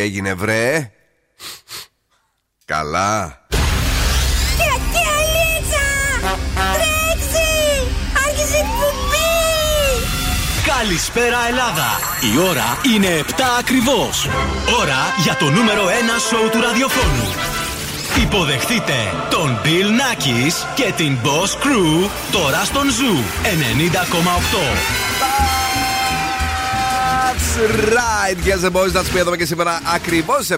έγινε βρε; Καλά Καλησπέρα Ελλάδα! Η ώρα είναι 7 ακριβώς. Ώρα για το νούμερο 1 σοου του ραδιοφώνου. Υποδεχτείτε τον Bill Nackis και την Boss Crew τώρα στον Zoo 90,8. That's right, yes and boys, that's me εδώ και σήμερα ακριβώς 7.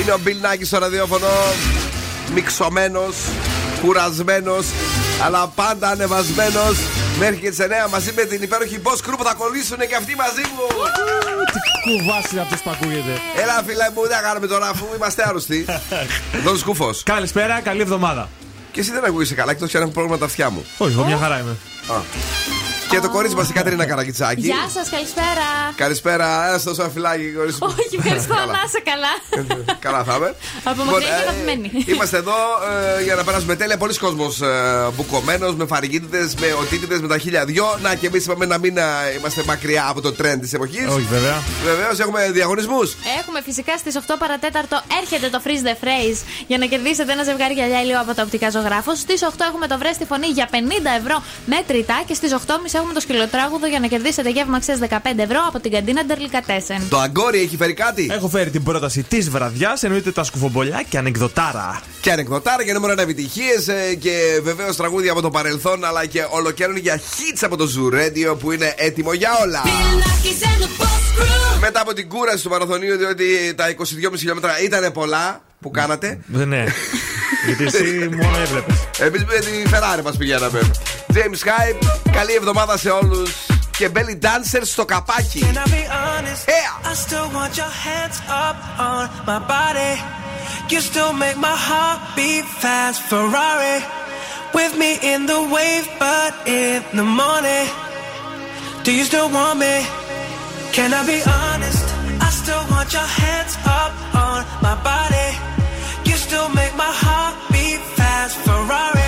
Είναι ο Bill Nackis στο ραδιόφωνο, μιξωμένος, κουρασμένος, αλλά πάντα ανεβασμένος Μέχρι και τις 9 μαζί με την υπέροχη Boss Crew που θα κολλήσουν και αυτοί μαζί μου. Τι κουβάσει αυτό που ακούγεται. Έλα, φίλε μου, δεν κάνουμε τώρα αφού είμαστε άρρωστοι. Εδώ σκούφος. Καλησπέρα, καλή εβδομάδα. Και εσύ δεν ακούγεσαι καλά, εκτός και αν έχω πρόβλημα τα αυτιά μου. Όχι, εγώ μια χαρά είμαι. Και το κορίτσι μας η Κατερίνα Καρακιτσάκη. Γεια σας, καλησπέρα. Καλησπέρα, ένα τόσο φυλάκι. Όχι, ευχαριστώ, να είσαι καλά. καλά θα είμαι. Από μακριά και αγαπημένη. Είμαστε εδώ ε, για να περάσουμε τέλεια. Πολλοί κόσμος ε, μπουκωμένος, με φαρικίτιδε, με οτίτιδες, με τα χίλια δυο. Να και εμείς είπαμε να μην ε, είμαστε μακριά από το τρέντ της εποχής. Όχι, βέβαια. Βεβαίως έχουμε διαγωνισμούς. Έχουμε φυσικά στις 8 παρατέταρτο έρχεται το Freeze the Phrase για να κερδίσετε ένα ζευγάρι γυαλιά ηλίου από τα οπτικά ζωγράφο. Στις 8 έχουμε το βρέστη φωνή για 50 ευρώ μέτρητά και στις 8.30 έχουμε το σκυλοτράγουδο για να κερδίσετε γεύμα αξίας 15 ευρώ από την καντίνα Ντερλικατέσεν. Το αγκόρι έχει φέρει κάτι; Έχω φέρει την πρόταση της βραδιάς, εννοείται τα σκουφομπολιά και ανεκδοτάρα. Και ανεκδοτάρα και νούμερο επιτυχίες ε, και βεβαίως τραγούδια από το παρελθόν αλλά και ολοκαίρια hits από το Zoo Radio που είναι έτοιμο για όλα. Μετά από την κούραση του μαραθωνίου, διότι τα 22,5 χιλιόμετρα ήταν πολλά που κάνατε. Δεν ναι. Γιατί εσύ μόνο έβλεπε. Εμεί με τη Ferrari μα πηγαίναμε. James Hype, καλή εβδομάδα σε όλου. Και belly dancers στο καπάκι. Yeah. I still want your hands up on my body. You still make my heart beat fast. Ferrari. With me in the wave, but in the morning. Do you still want me? Can I be honest? I still want your hands up on my body. Ferrari.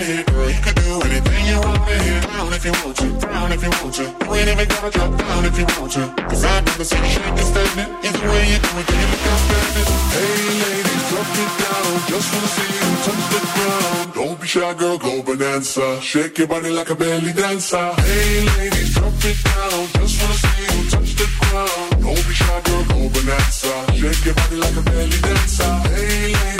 in here. Girl, you can do anything you want in here. Down if you want to, down if you want to. You ain't even gotta drop down if you want to. Cause I've never seen you shake this statement. Either way you do it, then you look outstanding. Hey ladies, drop it down. Just wanna see you touch the ground. Don't be shy, girl, go bonanza. Shake your body like a belly dancer. Hey ladies, drop it down. Just wanna see you touch the ground. Don't be shy, girl, go bonanza. Shake your body like a belly dancer. Hey ladies.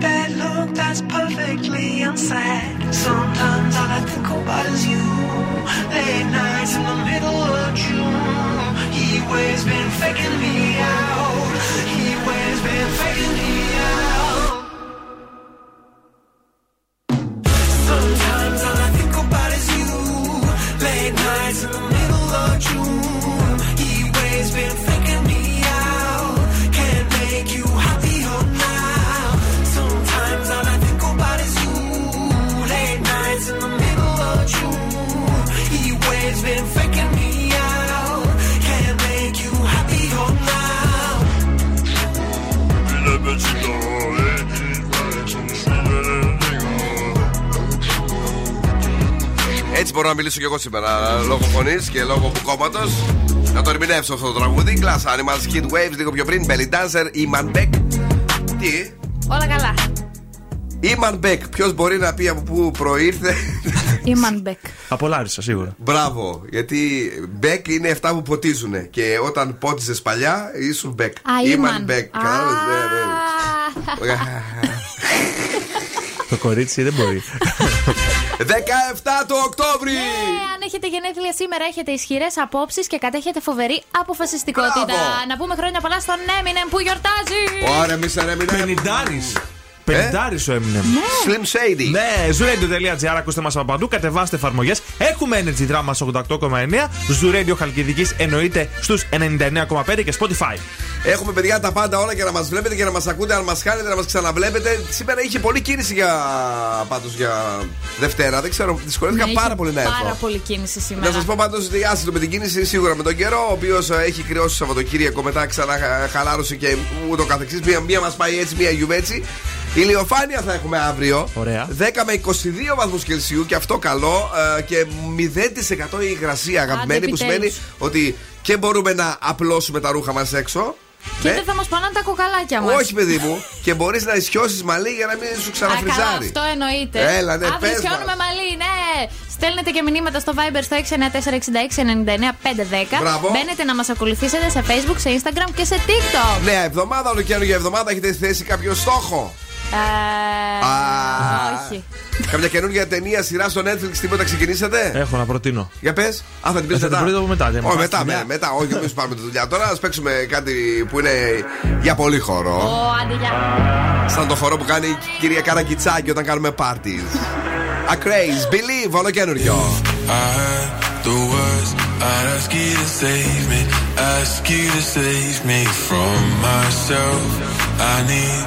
That look that's perfectly unsaid. Sometimes all I think about is you. Late nights in the middle of June. He waves been faking me μπορώ να μιλήσω κι εγώ σήμερα λόγω φωνής και λόγω κόμματος. Να το ερμηνεύσω αυτό το τραγούδι. Glass Animals, Kid Waves, λίγο πιο πριν. Belly Dancer, Iman Beck. Τι, Όλα καλά. Iman Beck. Ποιος μπορεί να πει από πού προήρθε; Η Μανμπεκ. Από Λάρισα, σίγουρα. Μπράβο. Γιατί Beck είναι αυτά που ποτίζουν. Και όταν πότιζες παλιά, ήσουν Beck. Α, Iman Ήμαν. Beck. Κατάλαβες, ναι, ναι. Το κορίτσι δεν μπορεί. 17 το Οκτώβρη! Ε, αν έχετε γενέθλια σήμερα, έχετε ισχυρές απόψεις και κατέχετε φοβερή αποφασιστικότητα. Μπράβο. Να πούμε χρόνια πολλά στον Έμινεμ που γιορτάζει. Ωραία, μη σε ρέμινε. Πενιντάρη. Πενιντάρη ο έμεινε. Slim Shady. Ναι, zooradio.gr, ακούστε μας από παντού, κατεβάστε εφαρμογές. Έχουμε Energy Drama 88,9. Zoo Radio Χαλκιδικής εννοείται στους 99,5 και Spotify. Έχουμε παιδιά τα πάντα όλα για να μας βλέπετε και να μας ακούτε. Αν μας χάνετε, να μας ξαναβλέπετε. Σήμερα είχε πολλή κίνηση για πάντως για Δευτέρα. Δεν ξέρω, δυσκολεύτηκα Ναι, πάρα είχε πολύ να έρθω. Πάρα πολύ κίνηση σήμερα. Να σας πω πάντως ότι άσχετο με την κίνηση, σίγουρα με τον καιρό, ο οποίος έχει κρυώσει το Σαββατοκύριακο, μετά ξαναχαλάρωσε και ούτω καθεξής. Μία, μία μας πάει έτσι, μία γιουβέτσι. Ηλιοφάνεια θα έχουμε αύριο. Ωραία. 10 με 22 βαθμούς Κελσίου και αυτό καλό. ε, και 0% υγρασία αγαπημένη, που επιτέλους. σημαίνει ότι και μπορούμε να απλώσουμε τα ρούχα μας έξω. Και Ναι. δεν θα μας πονάνε τα κοκαλάκια μας. Όχι, παιδί μου. και μπορείς να ισιώσεις μαλλί για να μην σου ξαναφριζάρει. αυτό εννοείται. Έλα, ναι, Αύριο πες σιώνουμε μας. μαλλί, ναι. Στέλνετε και μηνύματα στο Viber στο 694-6699-510. Μπράβο. Μπαίνετε να μας ακολουθήσετε σε Facebook, σε Instagram και σε TikTok. Νέα εβδομάδα, ολοκαίρια εβδομάδα, έχετε θέσει κάποιο στόχο; Ε, Α. όχι. Κάποια καινούργια ταινία, σειρά στο Netflix, τίποτα ξεκινήσατε; Έχω να προτείνω. Για πες. Α, θα την πεις Ε, θα μετά. την πω μετά, δεν Όχι, μας μετά, πας με- δουλειά. μετά. Όχι, εμείς πάμε τη δουλειά. Τώρα ας παίξουμε κάτι που είναι για πολύ χώρο. Ω, άντε, γεια. Σαν το χώρο που κάνει η κυρία Καραγκιτσάκη όταν κάνουμε parties. A craze, believe, όλο καινούριο. I heard the words I'd ask you to save me, ask you to save me from myself. I need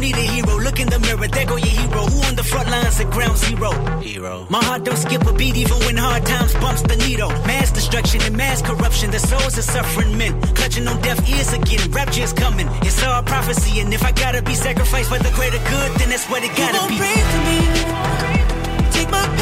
You need a hero. Look in the mirror, there go your hero. Who on the front lines at ground zero? Hero. My heart don't skip a beat even when hard times bumps the needle. Mass destruction and mass corruption. The souls of suffering men clutching on deaf ears again. Rapture is coming. It's all prophecy, and if I gotta be sacrificed for the greater good, then that's what it gotta gon' be. pray for me? Take my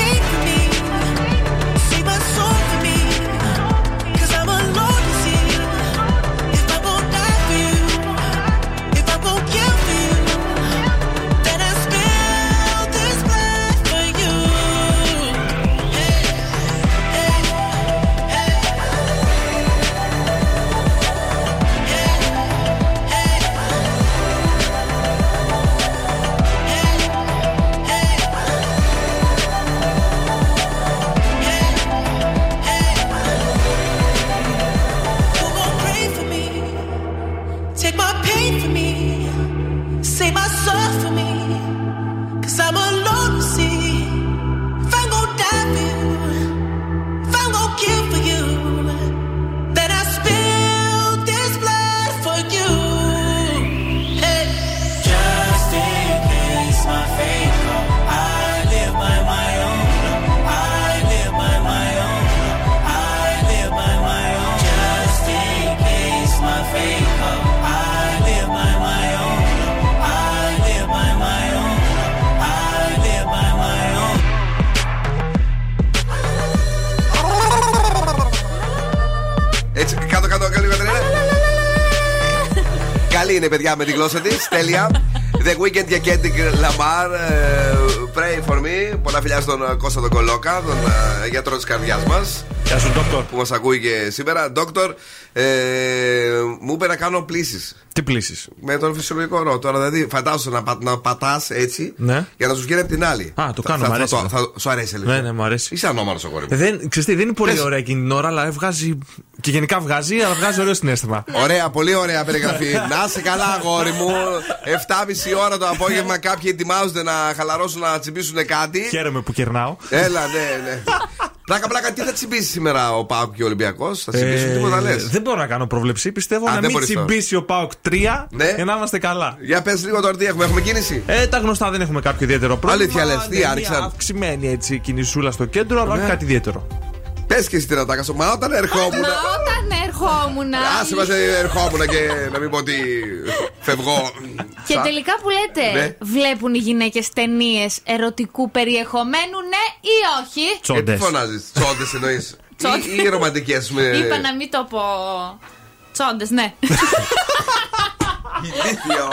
είναι, παιδιά, με τη γλώσσα της. Τέλεια. The Weekend για Kendrick Lamar. ε, Pray for me. Πολλά φιλιά στον ε, Κώστα τον Κολόκα, τον ε, γιατρό της καρδιάς μας. Γεια σου, Ντόκτορ. Που μας ακούει και σήμερα. Ντόκτορ, ε, μου είπε να κάνω πλήσεις. Τι πλήσεις; Με τον φυσιολογικό νόμο. Τώρα δηλαδή, φαντάζομαι να, πα, να πατάς έτσι Ναι. για να σου βγαίνει από την άλλη. Α, το Θα- κάνω, θα- μ' αρέσει. θα- θα- Σου αρέσει, λίγο. Ναι, ναι, μου αρέσει. Είσαι ανώμαλος ο κόρη μου. Ε, Δεν, ξέρεις τι, δεν είναι πολύ Πες. ωραία εκείνη την ώρα, αλλά βγάζει. και γενικά βγάζει, αλλά βγάζει ωραίο συνέστημα. Ωραία, πολύ ωραία περιγραφή. να είσαι καλά, αγόρι μου. 7.30 ώρα το απόγευμα κάποιοι ετοιμάζονται να χαλαρώσουν να τσιμπήσουν κάτι. Χαίρομαι που κερνάω. Έλα, ναι, ναι. Πλάκα, πλάκα, τι θα τσιμπήσει σήμερα ο Πάουκ και ο Ολυμπιακός; Θα τσιμπήσουν Ε, τίποτα λες. Δεν μπορώ να κάνω πρόβλεψη. Πιστεύω Α, να δεν μην μπορείς τώρα. τσιμπήσει ο Πάοκ 3 Ναι. για να είμαστε καλά. Για πες λίγο τώρα τι έχουμε, έχουμε κίνηση; Ε, τα γνωστά δεν έχουμε κάποιο ιδιαίτερο πρόβλημα. Αλήθεια λες, τι Ναι, μια άνοιξαν; Αυξημένη έτσι κινησούλα στο κέντρο, αλλά Ναι. όχι κάτι ιδιαίτερο. Πες και εσύ τι να τα κάνω. Μα όταν ερχόμουν. Μα όταν ερχόμουν. Άσε μας ερχόμουν και να μην πω ότι φευγώ. Και Σα- τελικά που λέτε, Ναι. βλέπουν οι γυναίκες ταινίες ερωτικού περιεχομένου, ναι ή όχι; Ε, τι φωνάζεις, τσόντες εννοείς. Τσόντες. Ή, ή ρομαντικέ, ας πούμε. Είπα να μην το πω. Τσόντες, ναι. Ηλίθιο.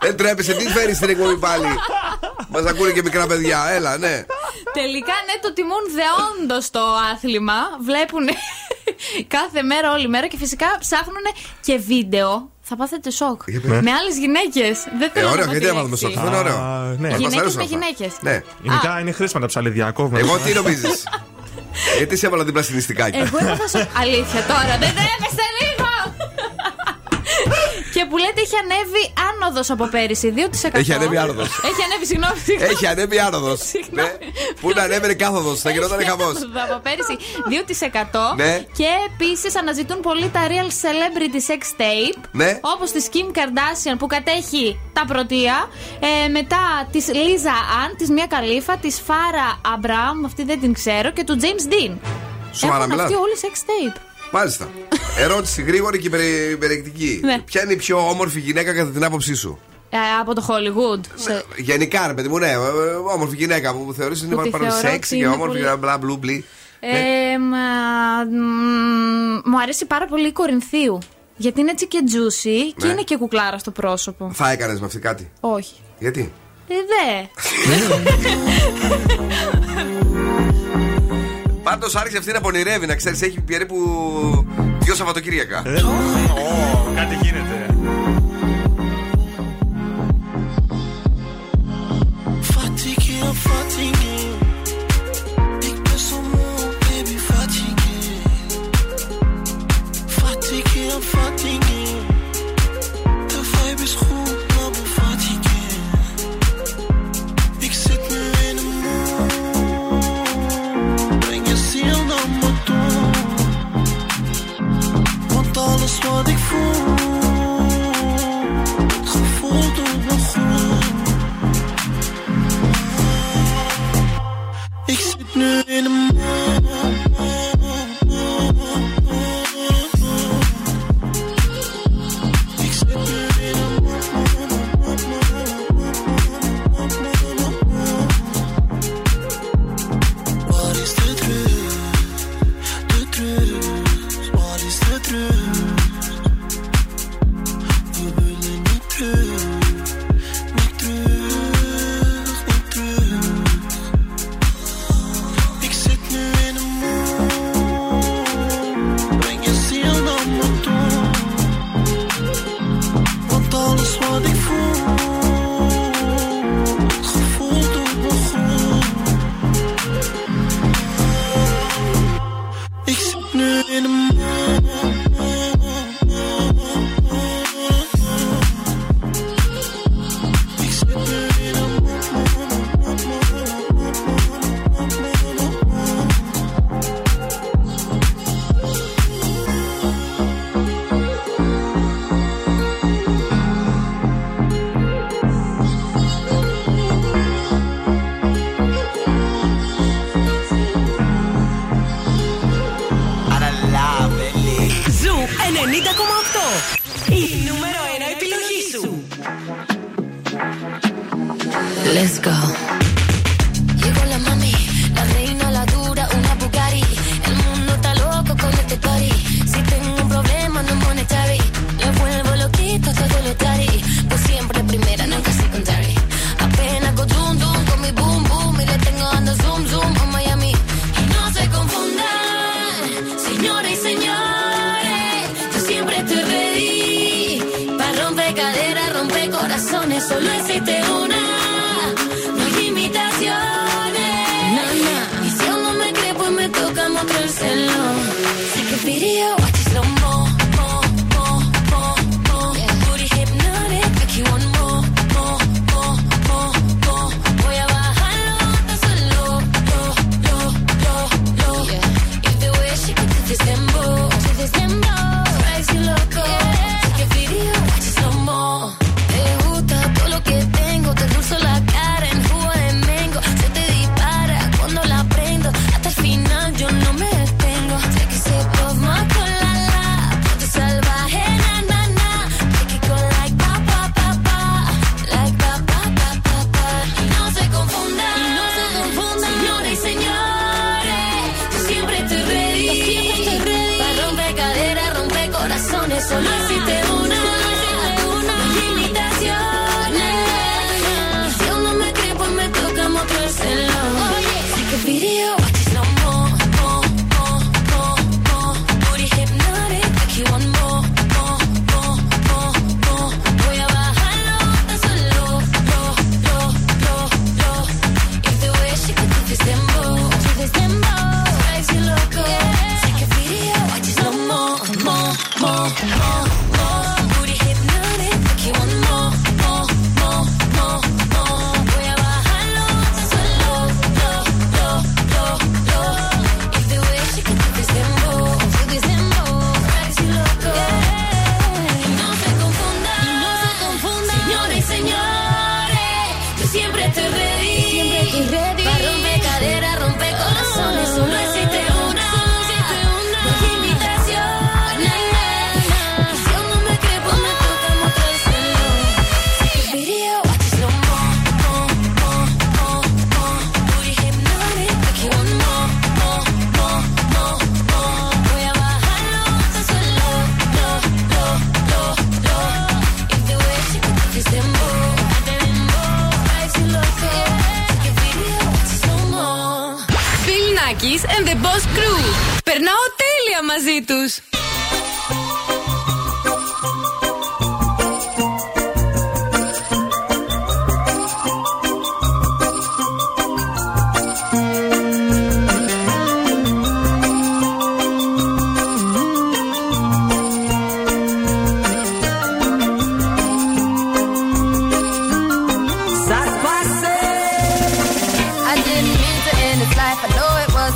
Δεν τρέπεσαι, τι φέρεις στην εκπομπή πάλι; Μας ακούνε και μικρά παιδιά, έλα, ναι. Τελικά ναι, το τιμούν δεόντως το άθλημα. Βλέπουν κάθε μέρα, όλη μέρα και φυσικά ψάχνουν και βίντεο. Θα πάθετε σοκ. πες. Με άλλες γυναίκες. Δεν Ε, θέλω ωραίο, να γιατί πω τη έβαλαμε λέξη. σοκ, αυτό είναι ωραίο. Α, ναι. Μας Γυναίκες αρέσουν με αυτά. γυναίκες. Ναι. Γενικά είναι χρήσιμα τα ψαλίδια. κόβουμε. Εγώ τι νομίζεις; Γιατί σε έβαλα δίπλα στην ιστικάκια. Εγώ έπαθα σοκ. Αλήθεια τώρα, δεν τρέπεστε λίγο! Και που λέτε έχει ανέβει άνοδος από πέρυσι, 2%. Έχει ανέβει άνοδος. Έχει ανέβει, συγγνώμη. συγγνώμη. Έχει ανέβει άνοδος. Ναι. Πού να ανέβαινε κάθοδος, θα γινόταν Έχει χαμός. άνοδος Από πέρυσι 2%. Ναι. Και επίσης αναζητούν πολύ τα real celebrity sex tape. Ναι. Όπως της Kim Kardashian που κατέχει τα πρωτεία. Ε, μετά της Lisa Ann, της Μία Καλίφα, της Φάρα Αμπραάμ, αυτή δεν την ξέρω, και του James Dean. Σοβαρά Έχουν μιλάς; αυτοί όλοι sex tape. Μάλιστα. Ερώτηση γρήγορη και περι- περιεκτική. Ναι. Ποια είναι η πιο όμορφη γυναίκα κατά την άποψή σου; Ε, από το Hollywood. Σε- Γενικά, ρε παιδί μου, ναι, ε, ε, όμορφη γυναίκα που θεωρείς είναι Που τη πάρα θεωρώ σεξ ότι και είναι όμορφη πολύ- και μπλα μπλου μπλι. Ναι. Ε, μα, μ, μου αρέσει πάρα πολύ η Κορινθίου. Γιατί είναι έτσι και juicy και Ναι. είναι και κουκλάρα στο πρόσωπο. Θα έκανες με αυτή κάτι; Όχι. Γιατί; Ε, δε. Πάντως άρχισε αυτή να πονηρεύει, να ξέρεις, έχει περίπου δύο Σαββατοκύριακα. Ε, ω, Κάτι γίνεται. Fatigué, fatigué. Yaşadık full Kafoldu bu Ich sit nur in einem 90,8. Η νούμερο 1 επιλογή σου. Let's go.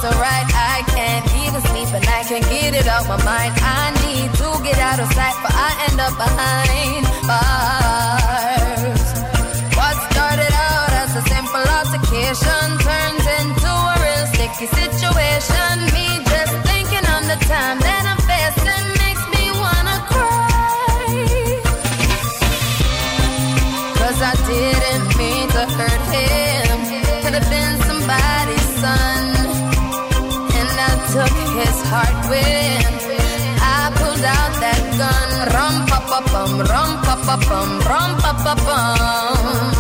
Was alright. I can't even sleep and I can't get it off my mind. I need to get out of sight, but I end up behind bars. What started out as a simple altercation turns into a real sticky situation. Me just thinking on the time that I'm bum, rum pa pa bum, rum pa pa bum.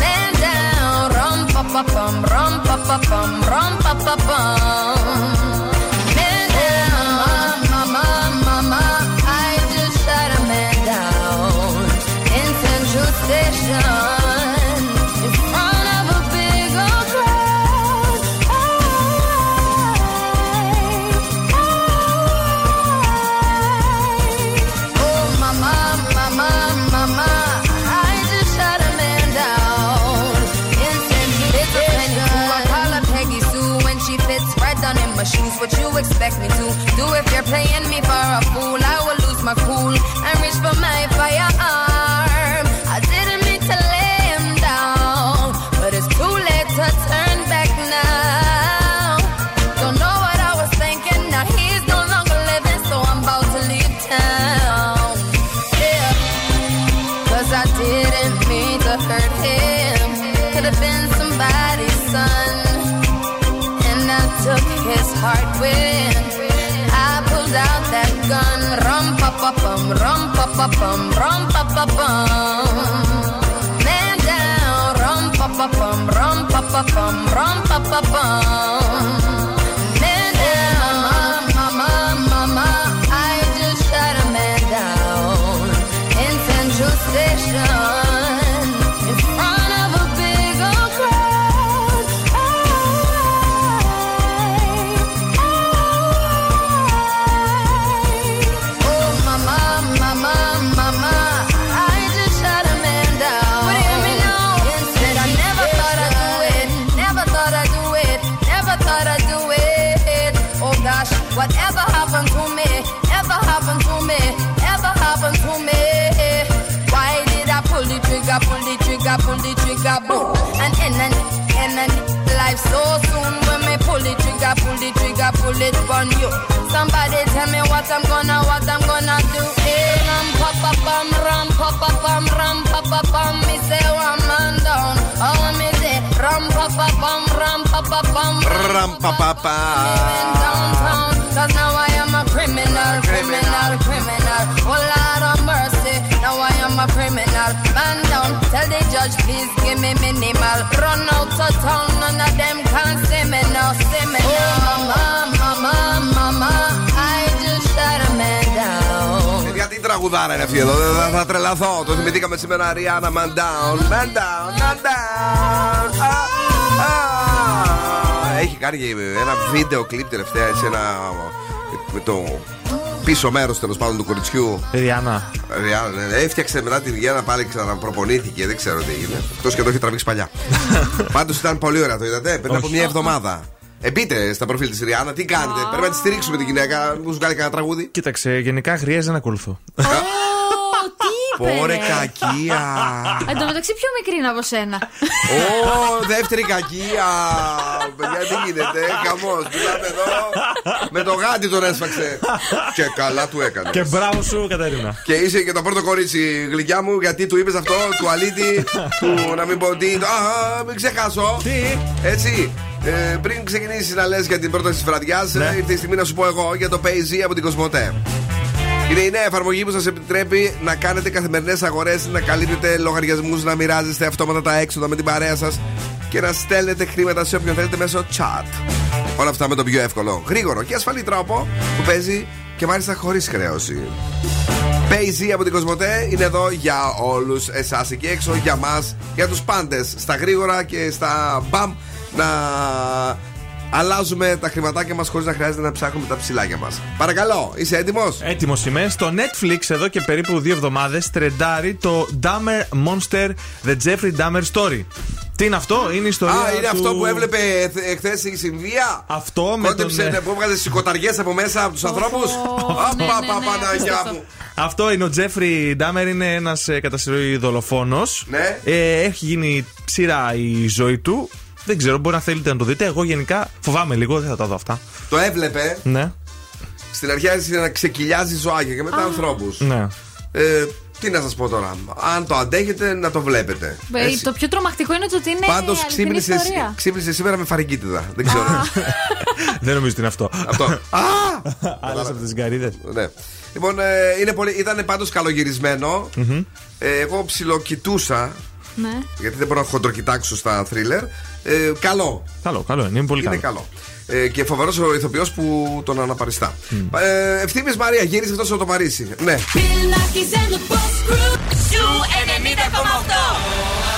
Man down, rum pa pa bum, rum pa pa bum, rum pa pa bum. Pa pa bum, rum pa pa bum. Man down, rum pa pa bum, rum pa pa bum, rum pa pa bum. I'm gonna, what I'm gonna do. Ram, pa, pa, bam, ram, pa, pa, bam, ram, pa, pa, bam. Me say one man down. Oh, me say ram, pa, pa, bam, ram, pa, pa, bam. Ram, pa, pa, bam. Downtown, cause now I am a criminal, criminal, criminal. Oh, Lord of mercy, now I am a criminal. Man down, tell the judge, please give me minimal. Run out of town, none of them can see me now, see me now. Oh, mama, mama, mama. Τραγουδάρα είναι αυτή εδώ, δεν θα, θα τρελαθώ. Το θυμηθήκαμε σήμερα, Ριάννα Man Down. Man Down, Man Down. Α, α. Έχει κάνει ένα βίντεο κλιπ τελευταία σε ένα. με το πίσω μέρος τέλος πάντων του κοριτσιού. Ριάννα. Ριάννα, ναι, έφτιαξε μετά την Ριάννα πάλι ξαναπροπονήθηκε. Δεν ξέρω τι έγινε. Εκτό και το έχει τραβήξει παλιά. Πάντως ήταν πολύ ωραία, το είδατε. Πριν από Όχι. μια εβδομάδα. Ε, μπείτε στα προφίλ της Ριάννα, τι κάνετε. Πρέπει να τη στηρίξουμε την γυναίκα. Μου σου κάνει κανένα τραγούδι. Κοίταξε, γενικά χρειάζεται να ακολουθώ. Ω, τι είπε. Πόρε ρε. κακία. Εν τω μεταξύ πιο μικρή είναι από σένα. Ω, δεύτερη κακία. Παιδιά, τι γίνεται. Χαμός. Μιλάμε εδώ. Με το γάτι τον έσφαξε. Και καλά του έκανες. Και μπράβο σου, Κατερίνα. Και είσαι και το πρώτο κορίτσι γλυκιά μου γιατί του είπες αυτό, του αλήτη, του να μην πω τι. Α, μην ξεχάσω. Τι; Έτσι. Ε, πριν ξεκινήσεις να λες για την πρόταση της βραδιάς, Ναι. ήρθε η στιγμή να σου πω εγώ για το PayZ από την Κοσμοτέ. Είναι η νέα εφαρμογή που σας επιτρέπει να κάνετε καθημερινές αγορές, να καλύπτετε λογαριασμούς, να μοιράζεστε αυτόματα τα έξοδα με την παρέα σας και να στέλνετε χρήματα σε όποιον θέλετε μέσω chat. Όλα αυτά με τον πιο εύκολο, γρήγορο και ασφαλή τρόπο που παίζει και μάλιστα χωρίς χρέωση. PayZ από την Κοσμοτέ είναι εδώ για όλους εσάς εκεί έξω, για μας, για τους πάντες. Στα γρήγορα και στα μπαμ να αλλάζουμε τα χρηματάκια μας χωρίς να χρειάζεται να ψάχνουμε τα ψηλάκια μας. Παρακαλώ, είσαι έτοιμος; Έτοιμος είμαι. Στο Netflix εδώ και περίπου δύο εβδομάδες τρεντάρει το Dahmer Monster The Jeffrey Dahmer Story. Τι είναι αυτό, είναι η ιστορία. Α, είναι του- αυτό που έβλεπε χθε η Συνδία. Αυτό με Κόντεψε τον, ε, ναι, που έβγαζε σηκωταριές από μέσα από τους ανθρώπους; ναι, ναι, Απα, ναι, Παναγιά απίστευτο. μου. Αυτό είναι ο Τζέφρι Ντάμερ, είναι ένας κατά συρροή δολοφόνος. Ναι. Ε, έχει γίνει ψήρα η ζωή του. Δεν ξέρω, μπορεί να θέλετε να το δείτε. Εγώ γενικά φοβάμαι λίγο, δεν θα τα δω αυτά. Το έβλεπε. Ναι. Στην αρχή άρχισε να ξεκυλιάζει ζωάκια και μετά ανθρώπους. Ναι. Ε, τι να σας πω τώρα. Αν το αντέχετε, να το βλέπετε. Ε, Έτσι. Το πιο τρομακτικό είναι το ότι είναι Πάντως αληθινή ξύπνησε, ιστορία. ξύπνησες σήμερα με φαρικίτιδα. Δεν ξέρω. δεν νομίζω ότι είναι αυτό. Αυτό. Α! Άλλες από τις γκαρίδες. ναι. Λοιπόν, ε, είναι πολύ, ήταν πάντως καλογυρισμένο. Ε, εγώ ψιλοκοιτούσα. Ναι. Γιατί δεν μπορώ να χοντροκοιτάξω στα θρίλερ. Ε, καλό. Καλό, καλό είναι, είναι πολύ Είναι καλό. καλό. Ε, και φοβερός ο ηθοποιός που τον αναπαριστά. Ε, Ευθύνη Μαρία, γύρισε αυτός από το Παρίσι. Ναι. Σου 90,8.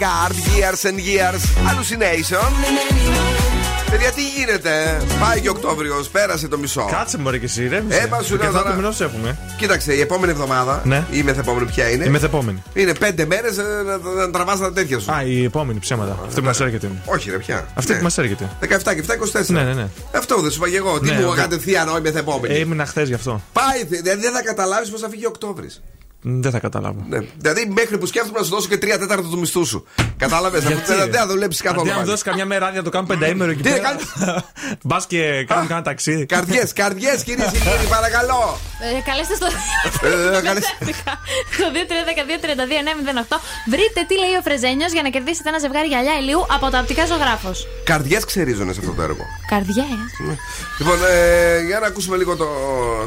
Regard years and years. Hallucination. Παιδιά, τι γίνεται; Πάει και Οκτώβριος, πέρασε το μισό. Κάτσε μωρέ και εσύ, ρε. Ε, μα σου λέω Και τώρα. μηνός έχουμε. Κοίταξε, η επόμενη εβδομάδα. Ναι. Η μεθεπόμενη ποια είναι; Η μεθεπόμενη. Είναι πέντε μέρες να, να τραβάς τα τέτοια σου. Α, η επόμενη ψέματα. Αυτή που μας έρχεται. είναι. Όχι, ρε, πια. Αυτή Ναι. που μας έρχεται. 17 και 7, 24. Ναι, ναι, ναι. Αυτό δεν σου είπα και εγώ. Τι Ναι, μου αυτό. κατευθείαν η μεθεπόμενη. Ε, ήμουν χθες γι' αυτό. Πάει, δηλαδή δεν θα καταλάβεις πώς θα φύγει Οκτώβρης. Δεν θα καταλάβω. Ναι. Δηλαδή μέχρι που σκέφτομαι να σου δώσω και 3 τέταρτα του μισθού σου. Κατάλαβες. Αυτό Γιατί, δεν ρε; δεν θα δουλέψεις καθόλου. Αντί να μου πάλι. δώσεις καμιά μέρα άδεια να το κάνω πενταήμερο εκεί Τι πέρα. κάνεις; Μπας και κάνω κάνα ταξίδι. Καρδιές, καρδιές κυρίε και κύριοι, παρακαλώ. Ε, καλέστε στο. Ε, καλέστε. Στο 2-3-12-2-32-908. Βρείτε τι λέει ο Φρεζένιος για να κερδίσετε ένα ζευγάρι γυαλιά ηλίου από το οπτικά ζωγράφος. Καρδιές ξερίζονται σε αυτό το έργο. Καρδιές. Λοιπόν, ε, για να ακούσουμε λίγο το.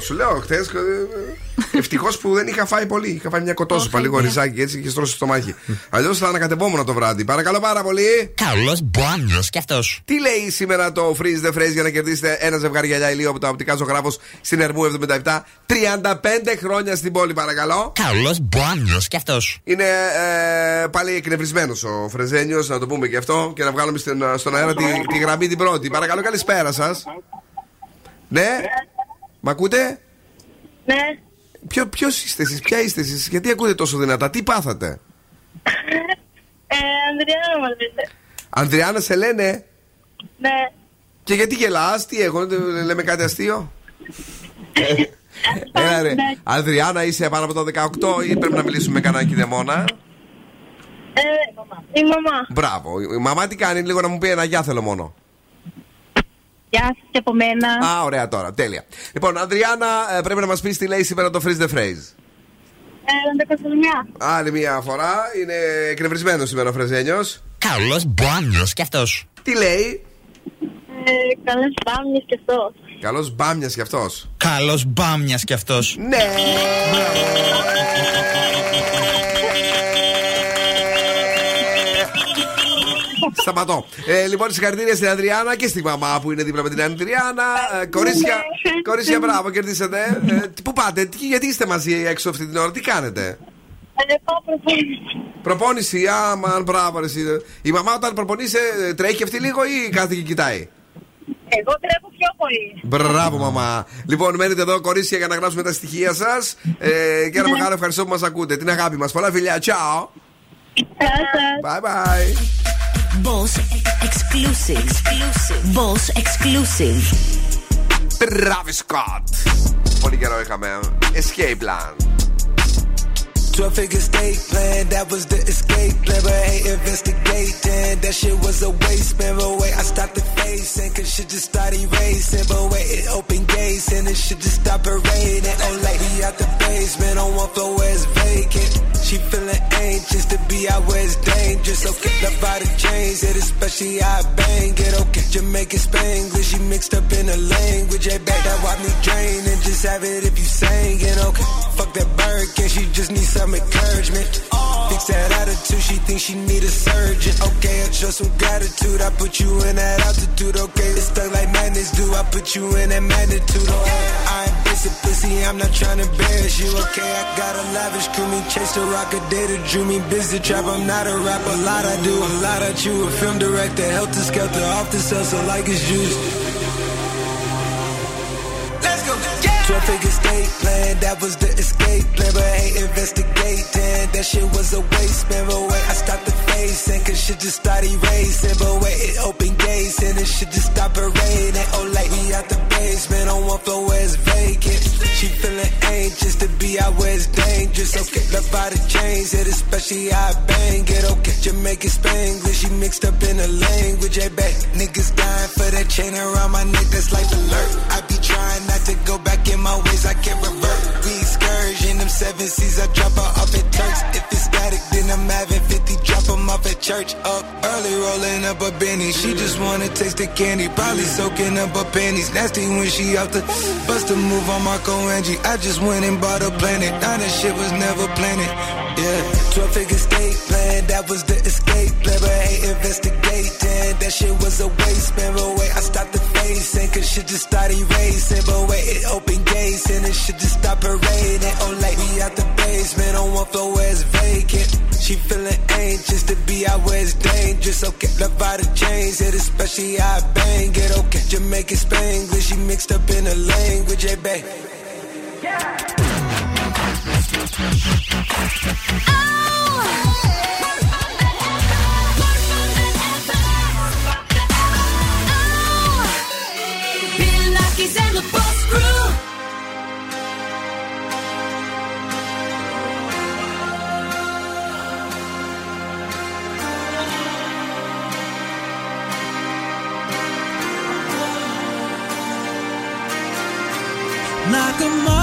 Σου λέω χθες. Ευτυχώς που δεν είχα φάει πολύ. Είχα φάει μια κοτόσουπα, λίγο ριζάκι έτσι και στρώσει στο μάχη. Αλλιώς θα ανακατευόμουν το βράδυ. Παρακαλώ πάρα πολύ. Καλός μπάνιος κι αυτός. Τι λέει σήμερα το Freeze the Phrase για να κερδίσετε ένα ζευγάρι γυαλιά ηλίου από το οπτικά ζωγράφο στην Ερμού 77. 35 χρόνια στην πόλη, παρακαλώ. Καλός μπάνιος κι αυτός. Είναι ε, πάλι εκνευρισμένος ο Φρεζένιος, να το πούμε και αυτό και να βγάλουμε στην, στον αέρα τη, τη γραμμή την πρώτη. Παρακαλώ, καλησπέρα σας. Ναι, μ' ακούτε; Ναι. Ποιο ποιος είστε εσείς, ποια είστε εσείς, γιατί ακούτε τόσο δυνατά, τι πάθατε; Ε, Ανδριάννα μας λέτε. Ανδριάννα σε λένε Ναι. και γιατί γελάς, τι έχω, δεν λέμε κάτι αστείο; Έλα ρε, Ανδριάννα είσαι πάνω από το 18 ή πρέπει να μιλήσουμε με κανέναν κηδεμόνα; Ε, η μαμά. Μπράβο, η μαμά τι κάνει, λίγο να μου πει ένα γεια θέλω μόνο. Γεια σας και από μένα. Α, ωραία τώρα, τέλεια. Λοιπόν, Ανδριάννα, ε, πρέπει να μας πεις τι λέει σήμερα το Freeze the Phrase. Ε, 11 Άλλη μια φορά, είναι εκνευρισμένος σήμερα ο Φρεζένιος. Καλός μπάνιο κι αυτός. Τι λέει, Ε, καλές πάμιες και αυτός. Καλός μπάμιας κι αυτός. Καλός μπάμιας κι αυτός. Ναι! Σταματώ. Ε, λοιπόν, συγχαρητήρια στην Ανδριάννα και στη μαμά που είναι δίπλα με την Ανδριάννα. Ε, κορίτσια, κορίτσια, μπράβο, κερδίσατε. Ε, πού πάτε, τι- γιατί είστε μαζί έξω αυτή την ώρα, τι κάνετε; Ε, πάω προπόνηση. Προπόνηση, άμα, μπράβο, ρε, εσύ. Η μαμά όταν προπονείσαι, τρέχει αυτή λίγο ή κάθεται και κοιτάει; Εγώ τρέχω πιο πολύ. Μπράβο, μαμά. Λοιπόν, μένετε εδώ, κορίτσια, για να γράψουμε τα στοιχεία σας. Ε, και ένα μεγάλο ευχαριστώ που μας ακούτε. Την αγάπη μας. Πολλά φιλιά. Ciao. Bye bye. Boss exclusive. exclusive. Boss exclusive. Travis Scott. Πολύ καιρό είχαμε. Escape Plan. 12 figure state plan, that was the escape plan. But ain't investigating, that shit was a waste, man. But wait, I stopped the facing, cause shit just started racing. But wait, it opened gates, and it shit just stopped raining. Oh, like we out the basement, on one floor where it's vacant. She feeling anxious to be out where it's dangerous. Okay, love by the chains, it especially I bang it. Okay, Jamaican Spanglish, she mixed up in the language. Hey, back that wipe me drain, and just have it if you sang it. Okay, fuck that bird, can she just need some encouragement? Fix that attitude, she thinks she need a surgeon. Okay, I show some gratitude, I put you in that altitude. Okay, it's stuck like madness, do I put you in that magnitude? Oh, I ain't basic pussy, I'm not trying to embarrass you. Okay, I got a lavish crew, me chase the rock a data, drew me busy trap. I'm not a rapper, a lot I do, a lot I chew. A film director, helter skelter, off the cells, so like it's juice. Let's go. 12 figure state plan, that was the escape plan. But ain't investigating, that shit was a waste, man. But wait, I stopped the facing, cause shit just started racing. But wait, it opened gates, and it shit just stopped raining. Oh, like we out the basement, on one floor where it's vacant. She feeling anxious to be out where it's dangerous. Okay, love by the chains, it especially I bang it. Okay, Jamaican Spanglish, she mixed up in the language. Hey, back niggas dying for that chain around my neck, that's life alert. I be trying not to go back in my ways, I can't revert. We excursion, them seven seas, I drop her off at Turks. If it's static, then I'm having 50, drop 'em off at church. Up early, rolling up a Benny. She just wanna taste the candy, probably soaking up her panties. Nasty when she out the bust a move on Marco Angie. I just went and bought a planet. Now that shit was never planted. Yeah, 12 figure state plan, that was the escape plan. But ain't investigating, that shit was a waste, man. But wait, I stopped the facing, cause shit just started racing. But wait, it opened gates, and it shit just stop stopped raining. Oh, like we out the basement, on one floor where it's vacant. She feeling anxious to be out where it's dangerous. Okay, love by the chains, it especially I bang it. Okay, Jamaican Spanglish, she mixed up in the language, hey, babe. Bill Nackis and the Boss like a.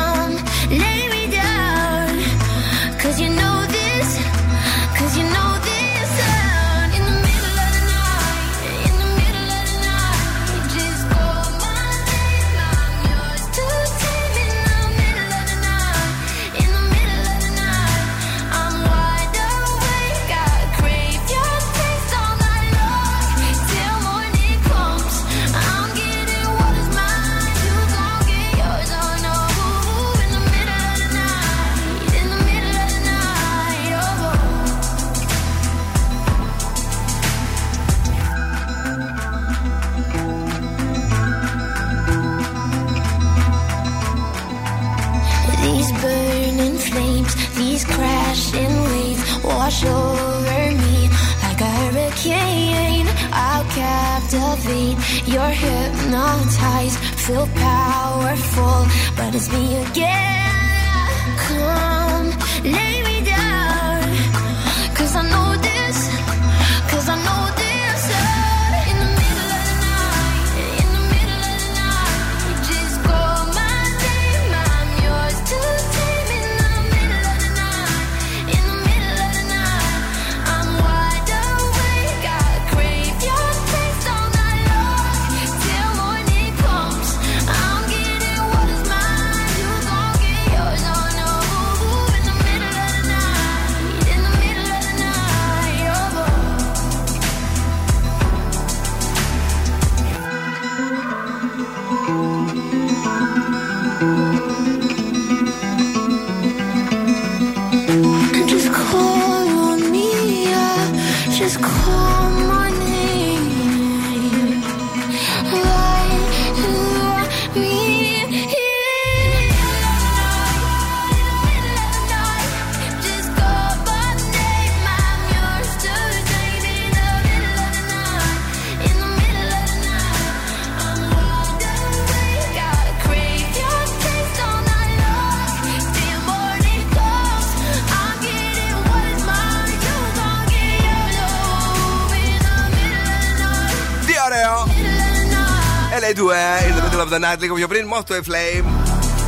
Night, λίγο πιο πριν, Moth to a Flame.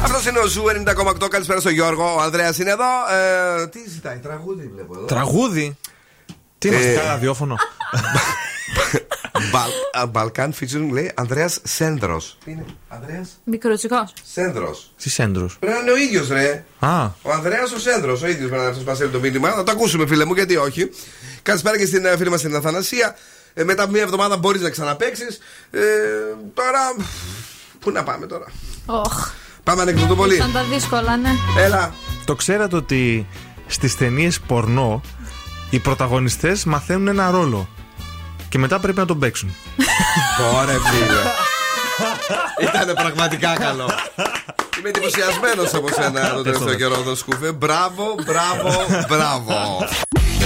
Αυτός είναι ο Ζουμ 90,8. Καλησπέρα στον Γιώργο. Ο Ανδρέας είναι εδώ. Ε, τι ζητάει, τραγούδι βλέπω εδώ. Τραγούδι; Τι είμαστε, Ε, καλά ραδιόφωνο; Μπαλ- Μπαλκάν featuring λέει Ανδρέας Σένδρος. Τι είναι, Ανδρέας; Μικρούτσικο. Σένδρος. Τι σέντρου. Πρέπει να είναι ο ίδιος, ρε. Α, Ο Ανδρέας ο Σένδρος, ο ίδιος πρέπει να είναι αυτός που μας στέλνει το μήνυμα. Θα το ακούσουμε, φίλε μου, γιατί όχι. Καλησπέρα και στην ε, φίλη μας την Αθανασία. Ε, μετά από μία εβδομάδα μπορείς να ξαναπέξει. Ε, τώρα. Πού να πάμε τώρα; Οχ. Πάμε ανεκδοτοπολί. Σαν τα δύσκολα, ναι. Έλα. το ξέρατε ότι στις ταινίες πορνό οι πρωταγωνιστές μαθαίνουν ένα ρόλο. Και μετά πρέπει να τον παίξουν. Ωραία, φίλε. Ήταν πραγματικά καλό. Είμαι εντυπωσιασμένος από σένα τον τελευταίο καιρό, τον Σκούφε. Μπράβο, μπράβο, μπράβο. Και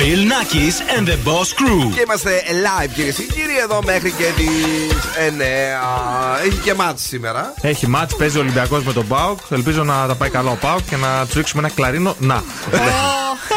Bill Nackis and the Boss Crew. Και είμαστε live κυρίες και κύριοι εδώ μέχρι και τις 9. Έχει και μάτς σήμερα. Έχει μάτς, παίζει ο Ολυμπιακός με τον Πάοκ. Ελπίζω να τα πάει καλά ο Πάοκ και να τους ρίξουμε ένα κλαρίνο. Να.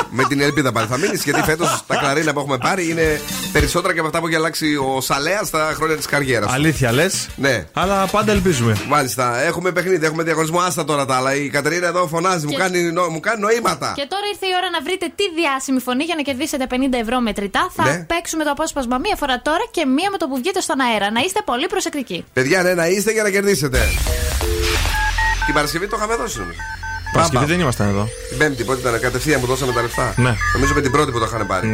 με την ελπίδα πάλι θα μείνεις γιατί φέτος τα κλαρίνα που έχουμε πάρει είναι περισσότερα και από αυτά που έχει αλλάξει ο Σαλέας στα χρόνια της καριέρας. Αλήθεια λες; Ναι. Αλλά πάντα ελπίζουμε. Μάλιστα. Έχουμε παιχνίδι, έχουμε διαγωνισμό. Άστα τώρα τα άλλα. Η Κατερίνα εδώ φωνάζει, μου, Και- κάνει, νο- μου κάνει νοήματα. Και τώρα ήρθε η ώρα να βρείτε τη διάσημη φωνή για να κερδίσετε 50 ευρώ μετρητά. Θα Ναι. παίξουμε το απόσπασμα μία φορά τώρα και μία με το που βγείτε στον αέρα. Να είστε πολύ προσεκτικοί. Παιδιά, ναι, να είστε για να κερδίσετε. Την Παρασκευή το είχαμε δώσει νομίζω. Παρασκευή Πάμπα. δεν ήμασταν εδώ. Την Πέμπτη, πότε ήταν, κατευθείαν που δώσαμε τα λεφτά. Ναι. Νομίζω με την πρώτη που το είχαν πάρει.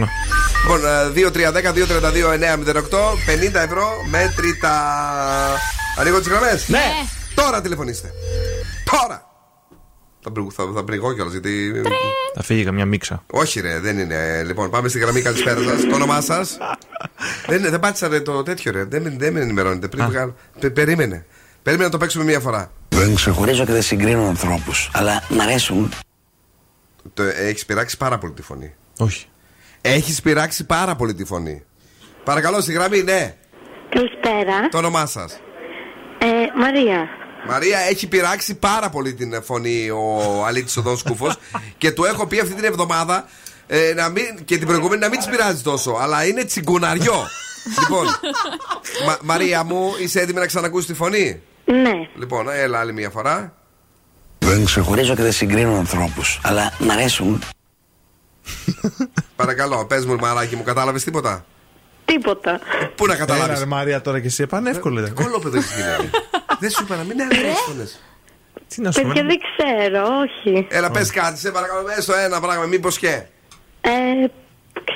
Λοιπόν, ε, 2-3-10-2-32-9-08, 50 ευρώ μέτρητα. Ανοίγω τις γραμμές. Ναι. Τώρα τηλεφωνήστε. Τώρα. Θα, πληγώ- θα, θα πληγώ κιόλας γιατί. Θα φύγει καμιά μίξα. Όχι, ρε, δεν είναι. Λοιπόν, πάμε στη γραμμή. Καλησπέρα σας. Το όνομά σας; δεν, δεν πάτησα ρε, το τέτοιο, ρε. Δεν, με- δεν με ενημερώνετε. Πριν βγάλω. Πε- περίμενε. Περίμενε να το παίξουμε μία φορά. Δεν ξεχωρίζω και δεν συγκρίνω ανθρώπους, αλλά μ' αρέσουν. Έχεις πειράξει πάρα πολύ τη φωνή. Όχι. Έχεις πειράξει πάρα πολύ τη φωνή. Παρακαλώ, στη γραμμή, ναι. Καλησπέρα. Το όνομά σας. Ε, Μαρία. Μαρία, έχει πειράξει πάρα πολύ την φωνή ο Αλίτη Οδόν Σκούφο και του έχω πει αυτή την εβδομάδα ε, να μην, και την προηγούμενη να μην της πειράζει τόσο. Αλλά είναι τσιγκουναριό. λοιπόν, Μα- Μαρία μου, είσαι έτοιμη να ξανακούσεις τη φωνή; Ναι. Λοιπόν, έλα άλλη μια φορά. Δεν ξεχωρίζω και δεν συγκρίνω ανθρώπους, αλλά μ' αρέσουν. Παρακαλώ, πες μου, μαράκι μου, κατάλαβες τίποτα; Τίποτα. Πού να Έλα, καταλάβει. ρε Μαρία τώρα και εσύ επανεύκολο. ρε. Κολόπεδο έχει γίνει. Δεν σου είπα να μην έλεγε φωνέ. Τι να σου Παιδιά δεν ξέρω, όχι. Έλα, πες κάτι, σε παρακαλώ, έστω ένα πράγμα, μήπως και. Ε,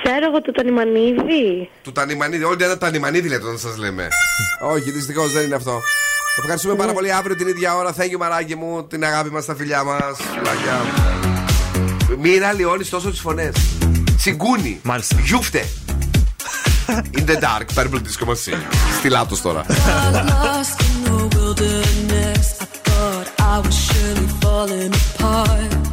ξέρω εγώ το Τανιμανίδη. Του Τανιμανίδη, όλοι ένα Τανιμανίδη λέτε όταν σας λέμε. Όχι, δυστυχώς δεν είναι αυτό. Ευχαριστούμε πάρα πολύ. Αύριο την ίδια ώρα. Thank you, μαράκι μου. Την αγάπη μας, τα φιλιά μας. Φιλάκια. Μην αλλοιώνει τόσο τις φωνές. Συγκούνι. Μάλιστα. Γιούφτε. In the dark, purple disco machine. Στη λάτος τώρα. lost in the wilderness. I thought I was surely falling apart.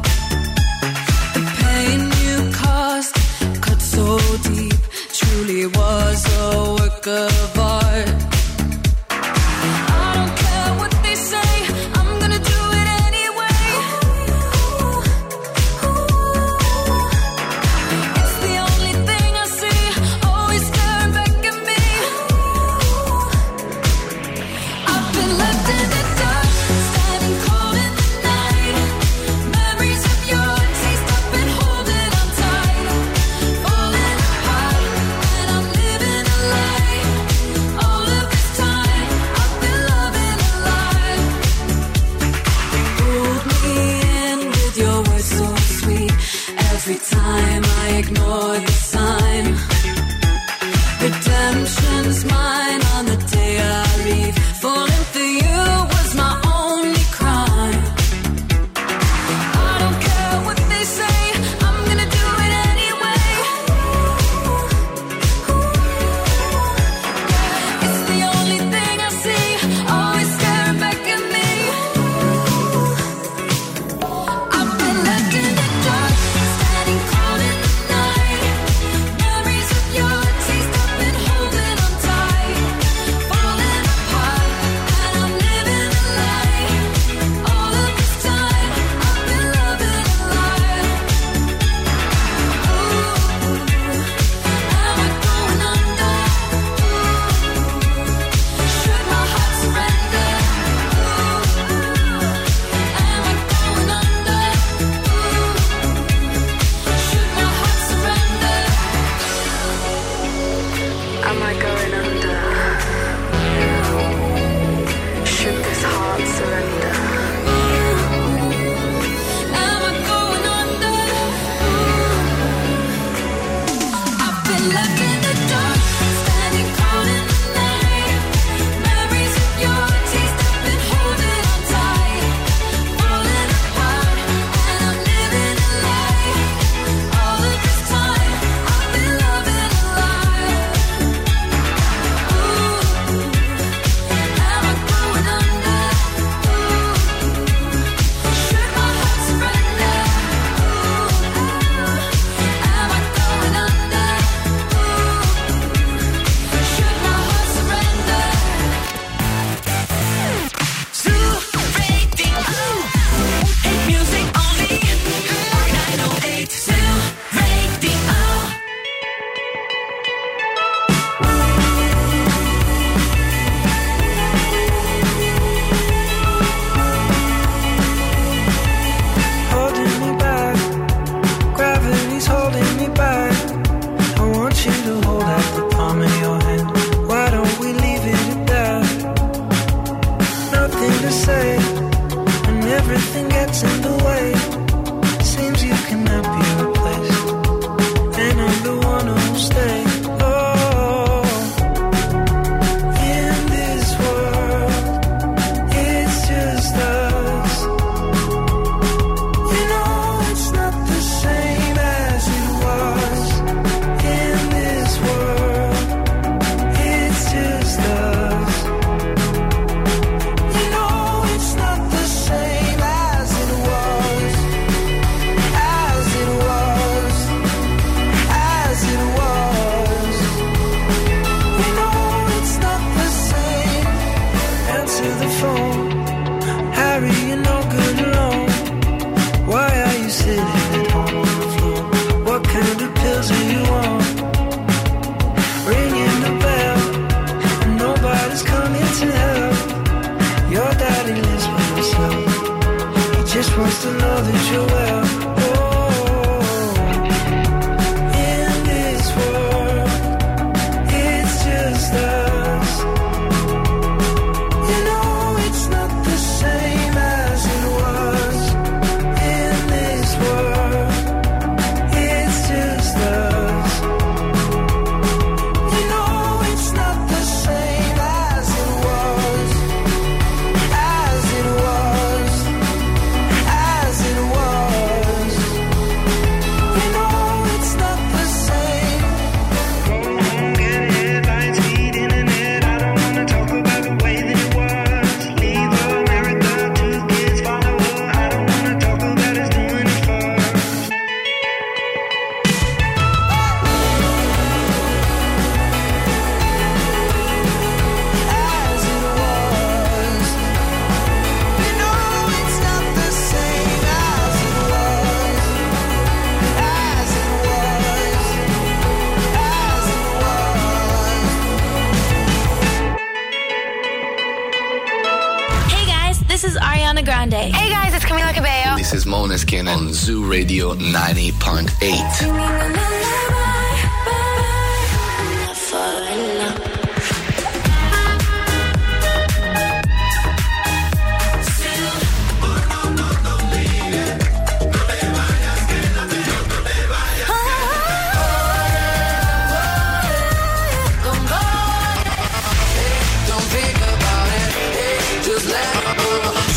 Zoo Radio 90.8.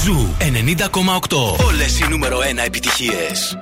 Ζου 90,8. Επιτυχίες.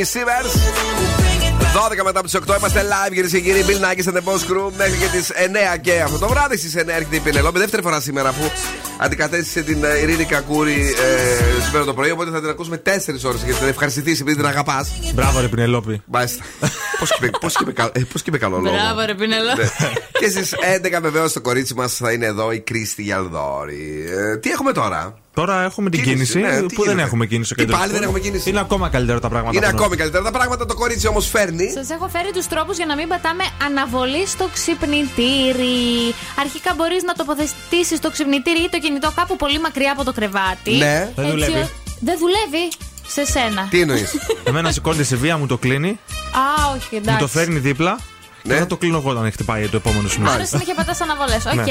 You Give Me Shivers. 12 μετά από τις 8 είμαστε live κυρίες και κύριοι. Bill Nackis and the Boss Crew μέχρι και τις 9 και αυτό το βράδυ στις 9 έρχεται η Πινελόπη. Δεύτερη φορά σήμερα που αντικατέστησε την ε, Ειρήνη Κακούρη ε, σήμερα το πρωί. Οπότε θα την ακούσουμε 4 ώρες γιατί θα την ευχαριστηθεί επειδή την αγαπάς. Μπράβο, ρε Πινελόπη. Μάλιστα. Πώς και είπε- πώς και είπε κα- ε, πώς και είπε καλό λόγο. Μπράβο, ρε Πινελό. Ναι. και στις 11 βεβαίως το κορίτσι μας θα είναι εδώ η Κρίστη Γιαλδόρη. Ε, τι έχουμε τώρα; Τώρα έχουμε την Κίνηση, κίνηση, ναι, τι που δεν γίνεται; έχουμε κίνηση στο Τι κέντρο. πάλι της δεν πόλης. έχουμε κίνηση; Είναι ακόμα καλύτερα τα πράγματα. Είναι από ακόμη καλύτερα τα πράγματα. Το κορίτσι όμως φέρνει. Σας έχω φέρει τους τρόπους για να μην πατάμε αναβολή στο ξυπνητήρι. Αρχικά μπορείς να τοποθετήσεις το ξυπνητήρι ή το κινητό κάπου πολύ μακριά από το κρεβάτι. Ναι. Δεν Έτσι, δουλεύει. ο- Δεν δουλεύει σε σένα. Τι εννοείς; Εμένα σηκώνεται σε βία, μου το κλείνει, Α, όχι, μου εντάξει. το φέρνει δίπλα. Και θα το κλείνω εγώ όταν χτυπάει το επόμενο σημείο. Άρα συνέχεια πατάς αναβολές. Οκ, Ναι.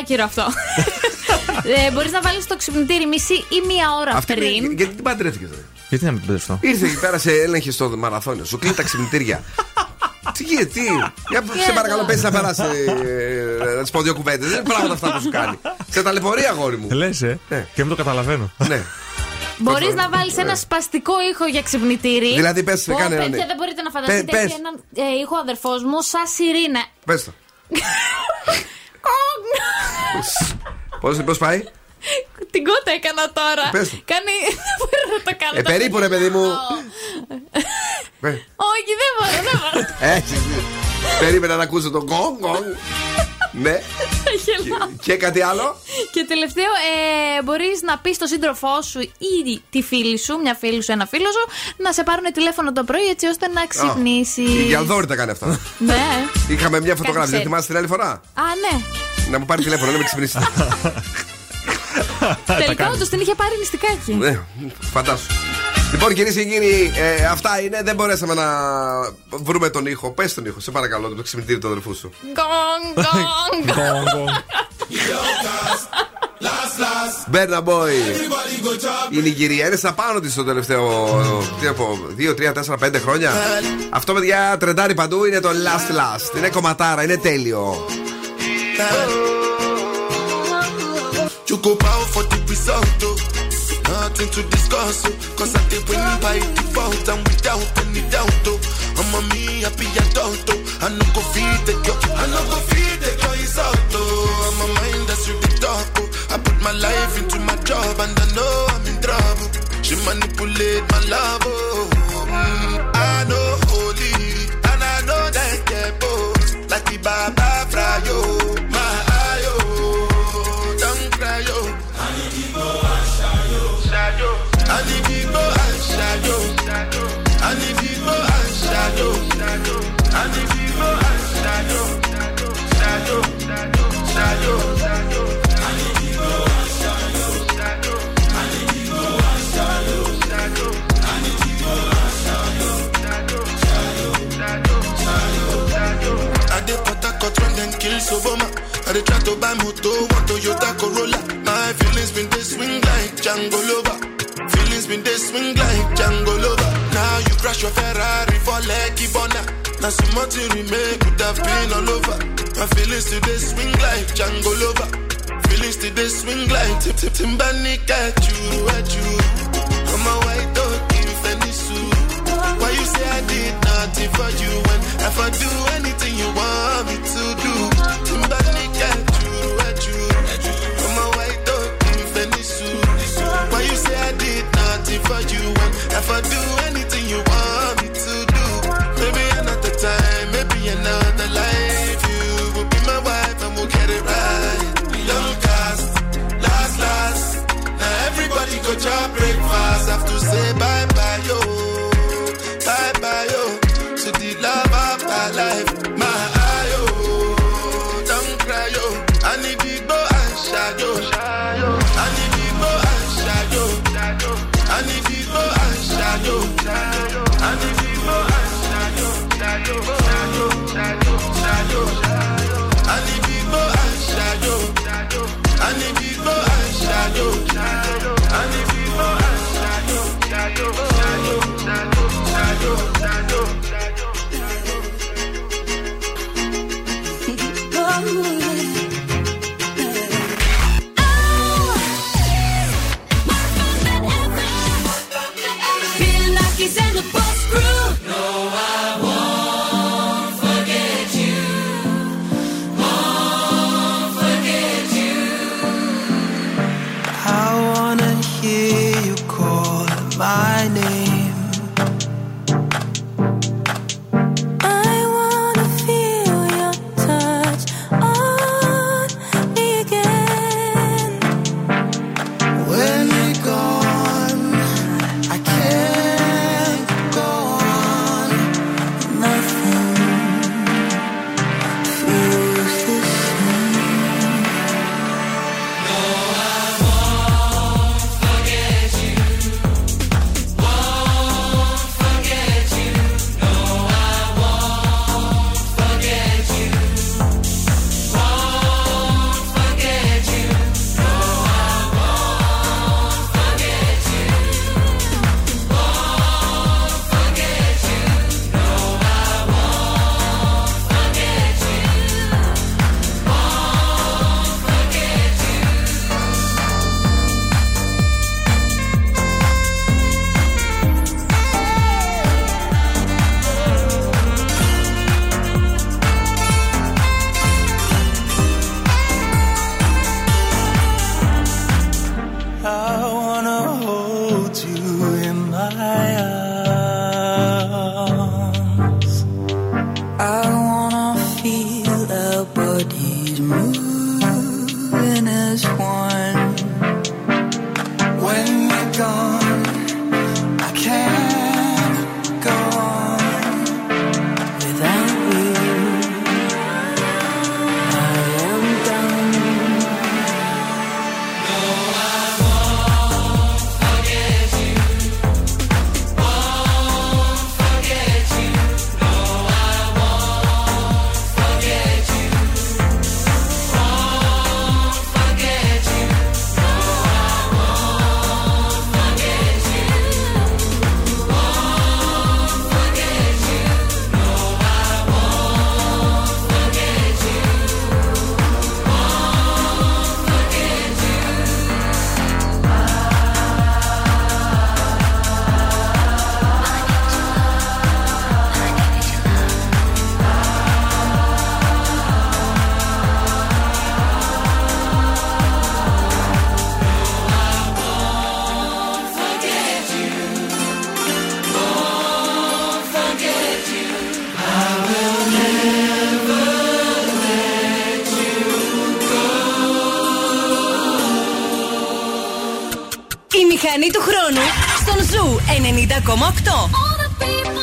άκυρο αυτό. ε, μπορείς να βάλεις το ξυπνητήρι μισή ή μία ώρα Αυτή πριν. είναι- γιατί την παντρεύτηκες. Γιατί να μην την παντρευτώ. Ήρθε εκεί πέρα σε έλεγχε στο μαραθώνιο. Σου κλείνει τα ξυπνητήρια. Τι γίνεται, τι; Για σε παρακαλώ, πέσει να περάσει. ε, Να της πω δύο κουβέντες. Δεν είναι πράγματα αυτά που σου κάνει. Σε ταλαιπωρεί, αγόρι μου. Λες, ε. Και μην το καταλαβαίνω. Ναι. Μπορείς να βάλεις ένα σπαστικό ήχο για ξυπνητήρι. Δηλαδή, πες, Πω, κάνε ένα, παιδιά, ναι. δεν μπορείτε να φανταστείτε. Πες, Έχει πες. έναν ε, ήχο αδερφός μου, σαν σιρήνα. Πες το. Πώ πώς πάει. Την κότα έκανα τώρα. Πες το. Κάνει. Δεν μπορώ να το κάνω. Ε, το περίπου ρε παιδί μου. Ε, Όχι, δεν μπορώ, δεν μπορώ. Έτσι. Περίμενα να ακούσω τον γκong γκong. Ναι. Γελάω. Και κάτι άλλο; Και τελευταίο, ε, μπορείς να πεις στον σύντροφό σου ή τη φίλη σου, μια φίλη σου, ένα φίλο σου, να σε πάρουν τηλέφωνο το πρωί έτσι ώστε να ξυπνήσεις. Η Γιαλδόρη τα κάνει αυτά. Ναι. Είχαμε μια φωτογράφηση, δεν ξέρει. θυμάσαι την άλλη φορά; Α, ναι. Να μου πάρει τηλέφωνο, να με ξυπνήσει. Τελικά όντως την είχε πάρει νηστικάκι. Ναι, φαντάσου. Λοιπόν, κυρίες και κύριοι, ε, αυτά είναι. Δεν μπορέσαμε να βρούμε τον ήχο. Πες τον ήχο, σε παρακαλώ, το ξυπνητήρι του αδερφού σου. Γκong, γκong. Μπέρνα Μπόι. Η Νιγηρία είναι στα πάνω της το τελευταίο. Τι να πω, 2, 3, 4, 5 χρόνια. Αυτό, παιδιά, τρεντάρει παντού είναι το last last. Είναι κομματάρα, είναι τέλειο. You go bow for the result, oh. Nothing to discuss, oh. Cause I did win by default and without any doubt, oh. I'm a me happy adult, oh. I no go feed the girl, I no go feed the girl is out, oh. I'm a mind that's really dark, oh. I put my life into my job and I know I'm in trouble. She manipulate my love, oh. Mm, I know holy and I know that get both. Like the Baba Port Harcourt when kill Soboma. I dey try to buy moto, one Toyota Corolla. My feelings been they swing like Django Lover. Feelings been they swing like Django Lover. Now you crash your Ferrari for Lucky Bona. Now so much you remake could have been all over. My feelings today swing like Django Lover. Feelings today swing like Tip Tip Timbani at you, at you. I'm a white dog in Fendi suit. Why you say I did nothing for you when if I do anything if I do χρόνου στον Ζου 90,8.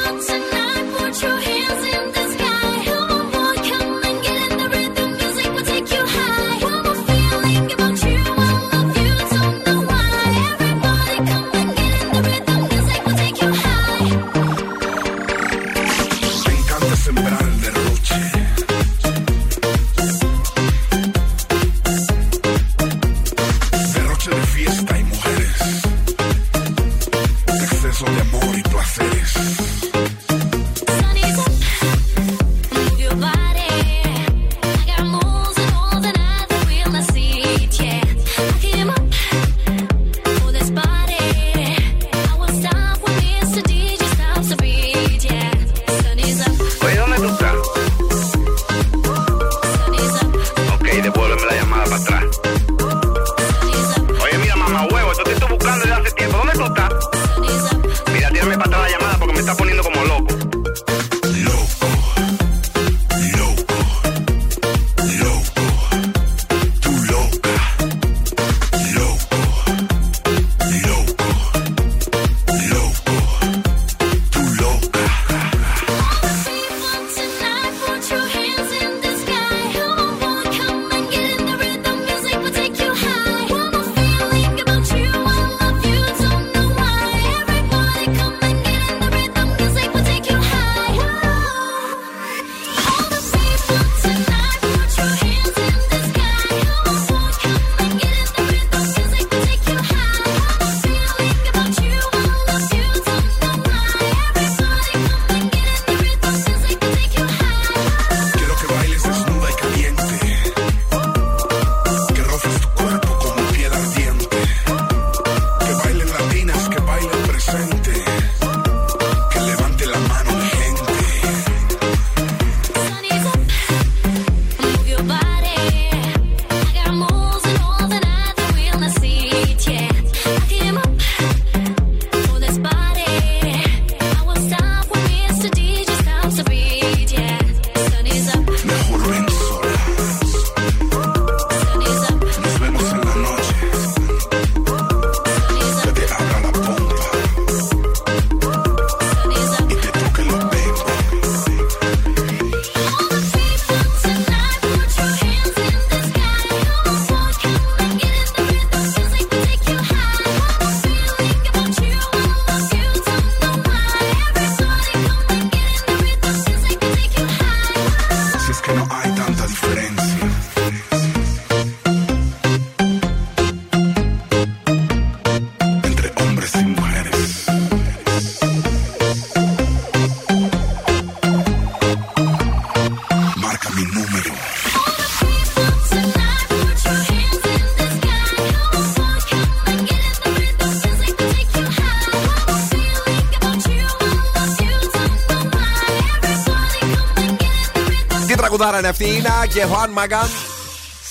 Αυτή, είναι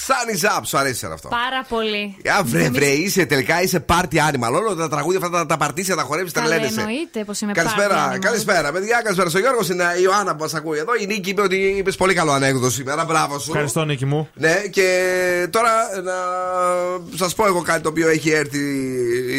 και Juan Magan. Sunny Up, σου αρέσει αυτό. Πάρα πολύ. Α, βρε, βρε, είσαι τελικά είσαι party animal. Όλο τα τραγούδια αυτά τα, τα παρτίσια τα χορεύεις, τα Καλά, λένε. εννοείται πως είμαι Καλησπέρα, party animal. καλησπέρα, παιδιά. Καλησπέρα στο Γιώργο, είναι η Ιωάννα που μας ακούει εδώ. Η Νίκη είπε ότι είπες πολύ καλό ανέκδοτο σήμερα. Μπράβο σου. Ευχαριστώ, Νίκη μου. Ναι, και τώρα να σας πω εγώ κάτι το οποίο έχει έρθει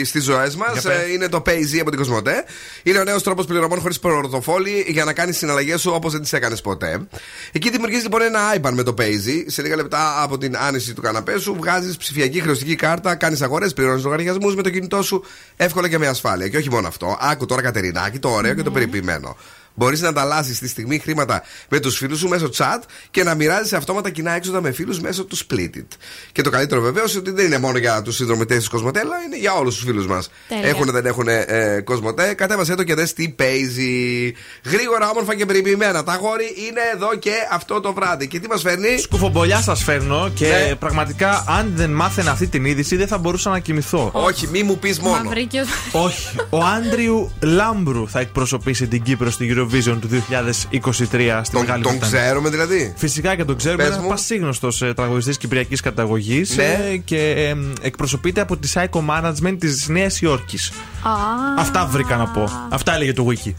στις ζωές Για μα. πες. Είναι το PayZ από την Κοσμοτέ. Είναι ο νέος τρόπος πληρωμών χωρίς πορτοφόλι για να κάνεις συναλλαγές σου όπως δεν τις έκανες ποτέ. Εκεί δημιουργείς λοιπόν ένα IBAN με το PayZ. Σε λίγα λεπτά από την άνεση του καναπέ σου βγάζεις ψηφιακή χρεωστική κάρτα, κάνεις αγορές, πληρώνεις λογαριασμούς με το κινητό σου εύκολα και με ασφάλεια. Και όχι μόνο αυτό. Άκου τώρα, Κατερινάκη, το ωραίο και το περιποιημένο. Μπορείς να ανταλλάσσεις τη στιγμή χρήματα με τους φίλους σου μέσω chat και να μοιράζει αυτόματα κοινά έξοδα με φίλους μέσω του Split It. Και το καλύτερο βεβαίως ότι δεν είναι μόνο για τους συνδρομητές της Κοσμοτέ, αλλά είναι για όλους τους φίλους μας. Τέλεια. Έχουν δεν έχουν ε, Κοσμοτέ. Κατέβασε το και δες τι παίζει. Γρήγορα, όμορφα και περιποιημένα. Τα αγόρι είναι εδώ και αυτό το βράδυ. Και τι μας φέρνει; Σκουφομπολιά σας φέρνω και Ναι. πραγματικά αν δεν μάθαινα αυτή την είδηση δεν θα μπορούσα να κοιμηθώ. Όχι, μη μου πεις μόνο. Μαυρίκιο. Όχι. Ο Άντριου Λάμπρου θα εκπροσωπήσει την Κύπρο στη Eurovision του 2023 στη Τον, Μεγάλη τον Βρετανία. ξέρουμε δηλαδή; Φυσικά και τον ξέρουμε. Πες Είναι μου. ένας πασίγνωστος ε, τραγουδιστής κυπριακής καταγωγής Ναι. και ε, εκπροσωπείται από τη Psycho Management της Νέας Υόρκης. Α, Αυτά βρήκα να πω. Αυτά έλεγε το Wiki.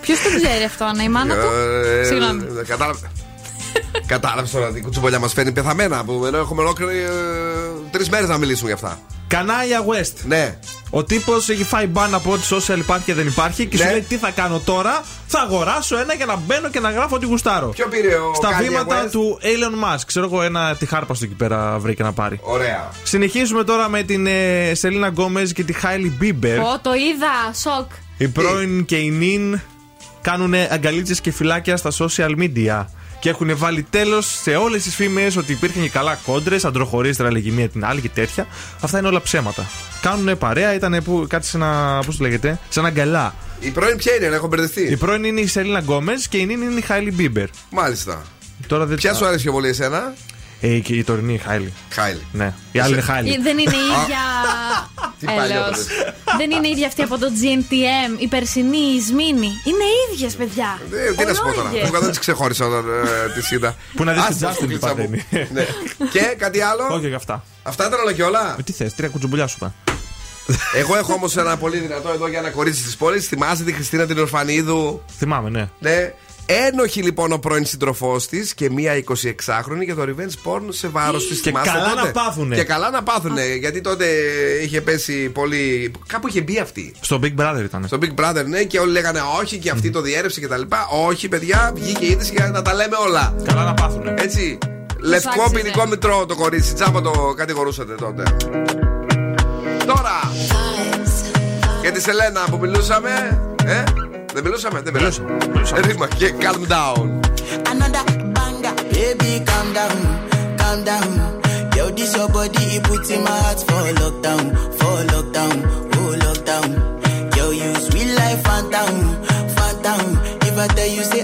Ποιος το ξέρει αυτό, Άννα, η μάνα του; Ε, Συγγνώμη. ε, Κατάλαβε. Κατάλαβες τώρα την κουτσουμπολιά μας φέρνει πεθαμένα. Που ενώ έχουμε ολόκληρη τρεις μέρες να μιλήσουμε γι' αυτά. Kanye West. Ναι. Ο τύπος έχει φάει μπαν από ό,τι social υπάρχει και δεν υπάρχει και Ναι. σου λέει τι θα κάνω τώρα; Θα αγοράσω ένα για να μπαίνω και να γράφω ό,τι γουστάρω. Ποιο πήρε ο Στα Kanye βήματα West? του Elon Musk. Ξέρω εγώ ένα τυχάρπαστο εκεί πέρα βρήκε να πάρει. Ωραία. Συνεχίζουμε τώρα με την ε, Σελίνα Γκόμεζ και τη Χάιλι Μπίμπερ. Ω, το είδα, σοκ. Η πρώην και η νυν κάνουν αγκαλίτσες και φυλάκια στα social media. Και έχουν βάλει τέλος σε όλες τις φήμες ότι υπήρχαν και καλά κόντρες, αντροχωρίστρα έλεγε μία την άλλη και τέτοια. Αυτά είναι όλα ψέματα. Κάνουν παρέα, ήταν που, κάτι σε ένα. Πώς το λέγεται, σε ένα γκαλά. Η πρώην ποια είναι, έχω μπερδευτεί; Η πρώην είναι η Σελίνα Γκόμεζ και η νυν είναι η Χάιλι Μπίμπερ. Μάλιστα. Τώρα δεν Ποια σου άρεσε πιο πολύ εσένα, Ε, και η τωρινή η Χάιλι. Χάιλι. Ναι. Η άλλη είναι Χάιλι. Ε, Δεν είναι η ίδια. Τι Έλεος. παλιότερες. Δεν είναι η ίδια αυτή από το GNTM, η περσινή, η Σμήνη. Είναι ίδιες, παιδιά. Ε, τι να σου πω τώρα. Ολόγιες. Εγώ δεν τις ξεχώρισα όταν ε, τις είδα. Πού να δεις Άστα την στο Justin τι κλίτσα μου. παθαίνει. Ναι. Και κάτι άλλο; Όχι για αυτά. Αυτά ήταν όλα και όλα; Ε, τι θες, τρία κουτσουμπουλιά σου είπα. Εγώ έχω όμως ένα πολύ δυνατό εδώ για ένα κορίτσι τη πόλη. Θυμάστε τη Χριστίνα την Ορφανίδου; Θυμάμαι, ναι. Ναι. Ένοχη λοιπόν ο πρώην σύντροφός της και μία 26χρονη για το revenge porn σε βάρος της. Και καλά να πάθουνε. Και καλά να πάθουνε. Γιατί τότε είχε πέσει πολύ. Κάπου είχε μπει αυτή. Στο Big Brother ήταν. Στο Big Brother, ναι, και όλοι λέγανε όχι και αυτή το διέρευσε και τα λοιπά. Όχι, παιδιά, βγήκε η είδηση για να τα λέμε όλα. Καλά να πάθουνε. Έτσι. Λευκό άξιζε. ποινικό μητρό το κορίτσι. Τσάπα το κατηγορούσατε τότε. Τώρα. Για τη Σελένα που μιλούσαμε. Ε, δεν μιλούσαμε, δεν μιλούσαμε. Ρήμα και calm down. Another banger, baby, calm down, calm down. Yo, this your body, it puts in my heart for lockdown, for lockdown, oh lockdown. Yo, you sweet life, phantom, phantom. If I tell you say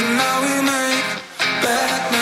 you now we make bad nights.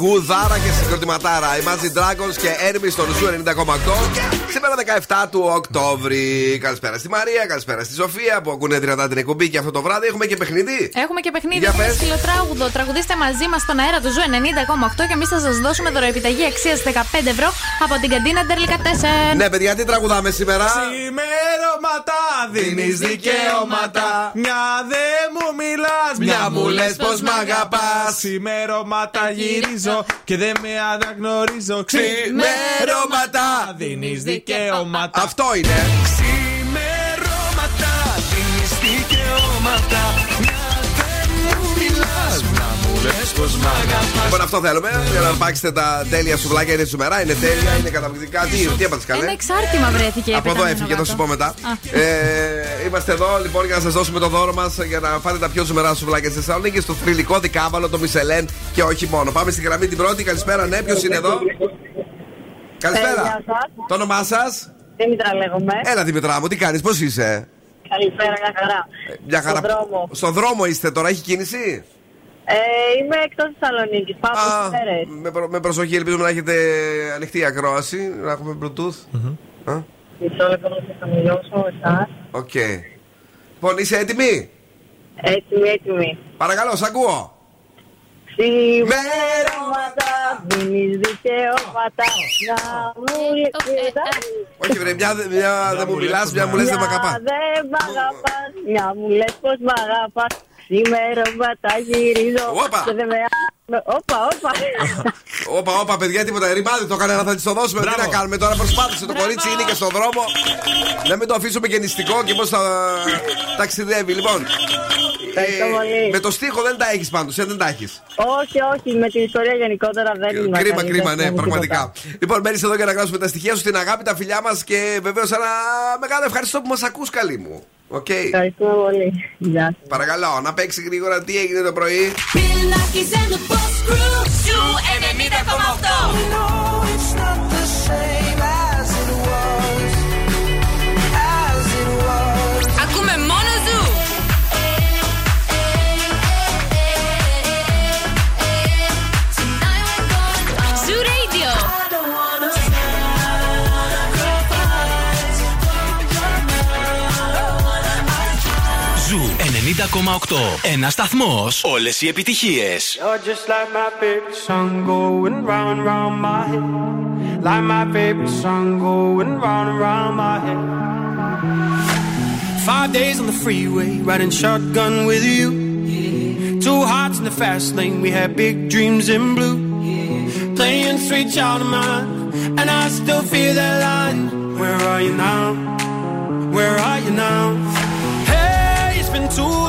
Τραγουδάρα και συγκροτηματάρα. Η Imagine Dragons και Enemy στο Ζουμ 90,8. Σήμερα 17 του Οκτώβρη. Καλησπέρα στη Μαρία, καλησπέρα στη Σοφία που ακούνε δυνατά την εκπομπή και αυτό το βράδυ έχουμε και παιχνίδι; Έχουμε και παιχνίδι Για με πες. σκυλοτράγουδο. Τραγουδήστε μαζί μας στον αέρα του Ζουμ 90,8 και εμείς θα σας δώσουμε δωροεπιταγή αξίας 15 ευρώ από την καντίνα Ντερλικατέσεν. Ναι, παιδιά, τι τραγουδάμε σήμερα; Σημερώματα δίνεις δικαιώματα. Μια δε μου μιλάς, Μια μου λες πως μ' αγαπάς. Σημερώματα γυρίζω και δεν με αναγνωρίζω. Ξημερώματα δίνεις δικαιώματα. Αυτό είναι. Ξημερώματα δίνεις δικαιώματα. Μια δεν μου μιλάς, μια μου λες πως μ' αγαπάς. Λοιπόν, αυτό θέλουμε. Για να πάξετε τα τέλεια σουβλάκια. Είναι σουμερά, είναι τέλεια, είναι καταπληκτικά. Τι, τι έπαθες καλέ; Ένα εξάρτημα βρέθηκε. Από εδώ πεταμένο έφυγε, θα κάτω. σου πω μετά. Α. Ε, είμαστε εδώ λοιπόν για να σας δώσουμε το δώρο μας για να φάτε τα πιο ζουμερά σουβλάκια στη Θεσσαλονίκη στο θρηλυκό δικάβαλο, το Μισελέν και όχι μόνο. Πάμε στη γραμμή την πρώτη. Καλησπέρα, ναι, ποιος είναι εδώ; Καλησπέρα. Ε, γεια σας. Το όνομά σας; Δήμητρα λέγομαι. Έλα, Δημητρά μου, τι κάνεις, πώς είσαι; Καλησπέρα, μια χαρά. Μια χαρά. Στον δρόμο. Στον δρόμο είστε τώρα, έχει κίνηση; Ε, είμαι εκτός Θεσσαλονίκης. Πάω Α, από μέρε. με, προ- με προσοχή, ελπίζουμε να έχετε ανοιχτή ακρόαση, να έχουμε Bluetooth. Α, Μισό λεπτό να σας χαμηλώσω εσάς. Οκ. Λοιπόν, είσαι έτοιμη; Έτοιμη, έτοιμη. Παρακαλώ, σ' ακούω. Σημερώματα, δίνεις δικαιώματα. Να μου λες... Όχι, βρε, μια, μια δεν μου μιλάς, μια μου λες δεν με αγαπάς. Μια δεν μ' αγαπάς, μια μου λες πως μ' αγαπάς. Σημερώματα γυρίζω Όπα. και δεν με... Όπα, όπα. Όπα, όπα, παιδιά, τίποτα. Ρημάδι το έκανε, θα της το δώσουμε. Τι να κάνουμε τώρα, προσπάθησε. Το κορίτσι είναι και στον δρόμο. Να μην το αφήσουμε και νηστικό και πώς θα ταξιδεύει. Λοιπόν, Ευχαριστώ πολύ. με το στίχο δεν τα έχεις πάντως, ε, δεν τα έχεις. Όχι, όχι, με την ιστορία γενικότερα δεν είμαι. Κρίμα, καλή, κρίμα, δεν ναι, ξέρω πραγματικά. τίποτα. Λοιπόν, μένει εδώ για να γράψουμε τα στοιχεία σου, την αγάπη, τα φιλιά μας και βεβαίως ένα μεγάλο ευχαριστώ που μας ακούς, καλή μου. Οκ. Ευχαριστούμε πολύ. Γεια σας. Παρακαλώ, να παίξει γρήγορα τι έγινε το πρωί. Bill and the Boss Crew. Ζου 90,8. 90,8. Ένα σταθμό. Όλε οι επιτυχίε. You're just like my favorite song going round and round my head. Like my favorite song going round and round my head. Five days on the freeway, riding shotgun with you. Two hearts in the fast lane, we had big dreams in blue. Playing sweet child of mine, and I still feel that line. Where are you now? Where are you now? Hey, it's been too long, too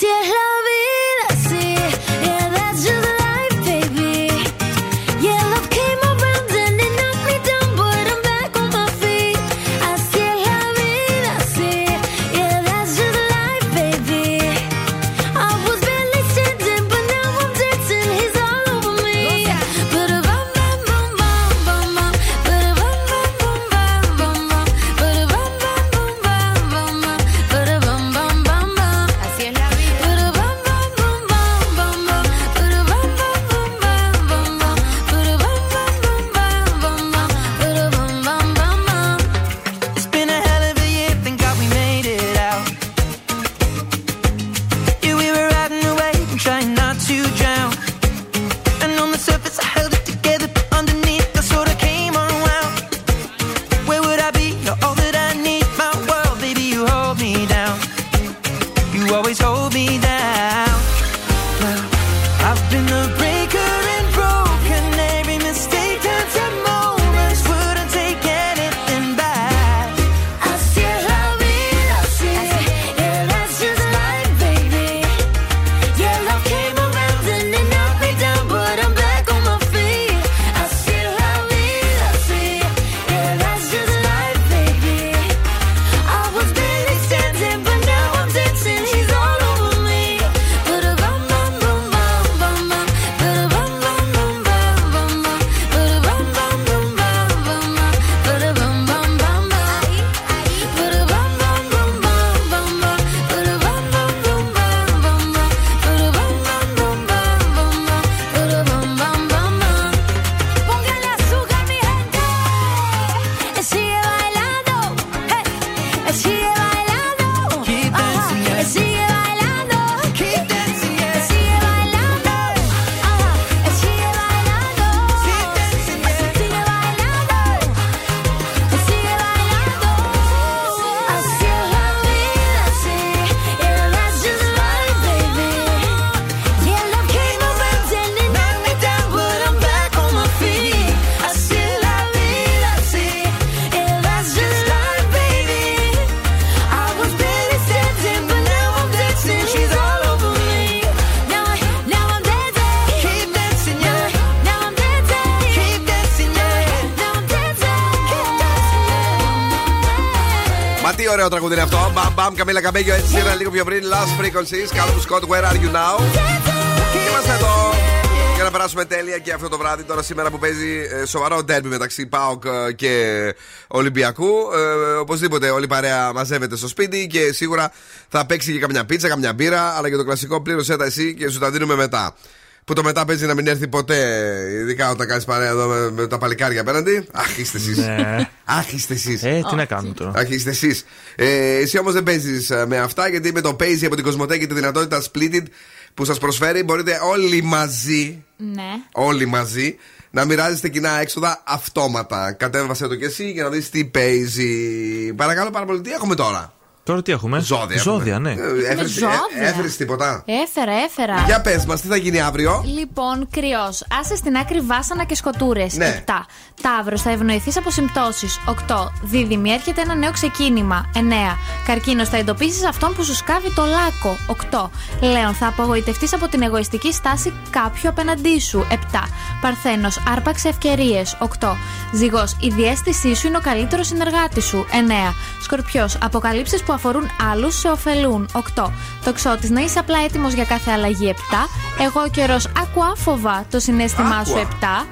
Así es Μα τι ωραίο τραγούδι είναι αυτό. Μπαμ, μπαμ, Καμίλα Καμπέγιο έτσι σήμερα λίγο πιο πριν. Last Frequencies, Callum Scott, Where are you now? Είμαστε εδώ για να περάσουμε τέλεια και αυτό το βράδυ. Τώρα σήμερα που παίζει ε, σοβαρό ντέρμπι μεταξύ ΠΑΟΚ ε, και Ολυμπιακού. Ε, οπωσδήποτε όλη η παρέα μαζεύεται στο σπίτι και σίγουρα θα παίξει και καμιά πίτσα, καμιά μπύρα. Αλλά και το κλασικό πλήρωσέ τα εσύ και σου τα δίνουμε μετά. Που το μετά παίζει να μην έρθει ποτέ, ειδικά όταν κάνεις παρέα εδώ με, με τα παλικάρια απέναντι. Αχ, είστε εσείς. Ναι. Αχ, είστε εσείς. Ε, τι να κάνουμε τώρα. Αχ, είστε εσείς. Ε, εσύ όμως δεν παίζεις με αυτά γιατί με το Paisy από την Κοσμοτέ και τη δυνατότητα Splitted που σας προσφέρει μπορείτε όλοι μαζί, Ναι. όλοι μαζί, να μοιράζεστε κοινά έξοδα αυτόματα. Κατέβασε το και εσύ για να δεις τι παίζει. Παρακαλώ πάρα πολύ, τι έχουμε τώρα; Τώρα τι έχουμε; Ζώδια. Ζώδια, ναι. ζώδια. Έφερες τίποτα; Έφερα, έφερα. Για πες μας, τι θα γίνει αύριο; Λοιπόν, κρυός. Άσε στην άκρη βάσανα και σκοτούρες. Ναι. 7. Ταύρος. Θα ευνοηθείς από συμπτώσεις. 8. Δίδυμη. Έρχεται ένα νέο ξεκίνημα. 9. Καρκίνος. Θα εντοπίσεις αυτόν που σου σκάβει το λάκκο. 8. Λέων. Θα απογοητευτείς από την εγωιστική στάση κάποιου απέναντί σου. 7. Παρθένος. Άρπαξε ευκαιρίες. 8. Ζυγός. Η διέστησή σου είναι ο καλύτερος συνεργάτης σου. 9. Σκορπιός. Αποκαλύψει που αφορούν άλλους σε ωφελούν. 8. Τοξότη. Να είσαι απλά έτοιμος για κάθε αλλαγή. 7. Εγώ καιρός. Άκου άφοβα το συνέστημά σου. 7.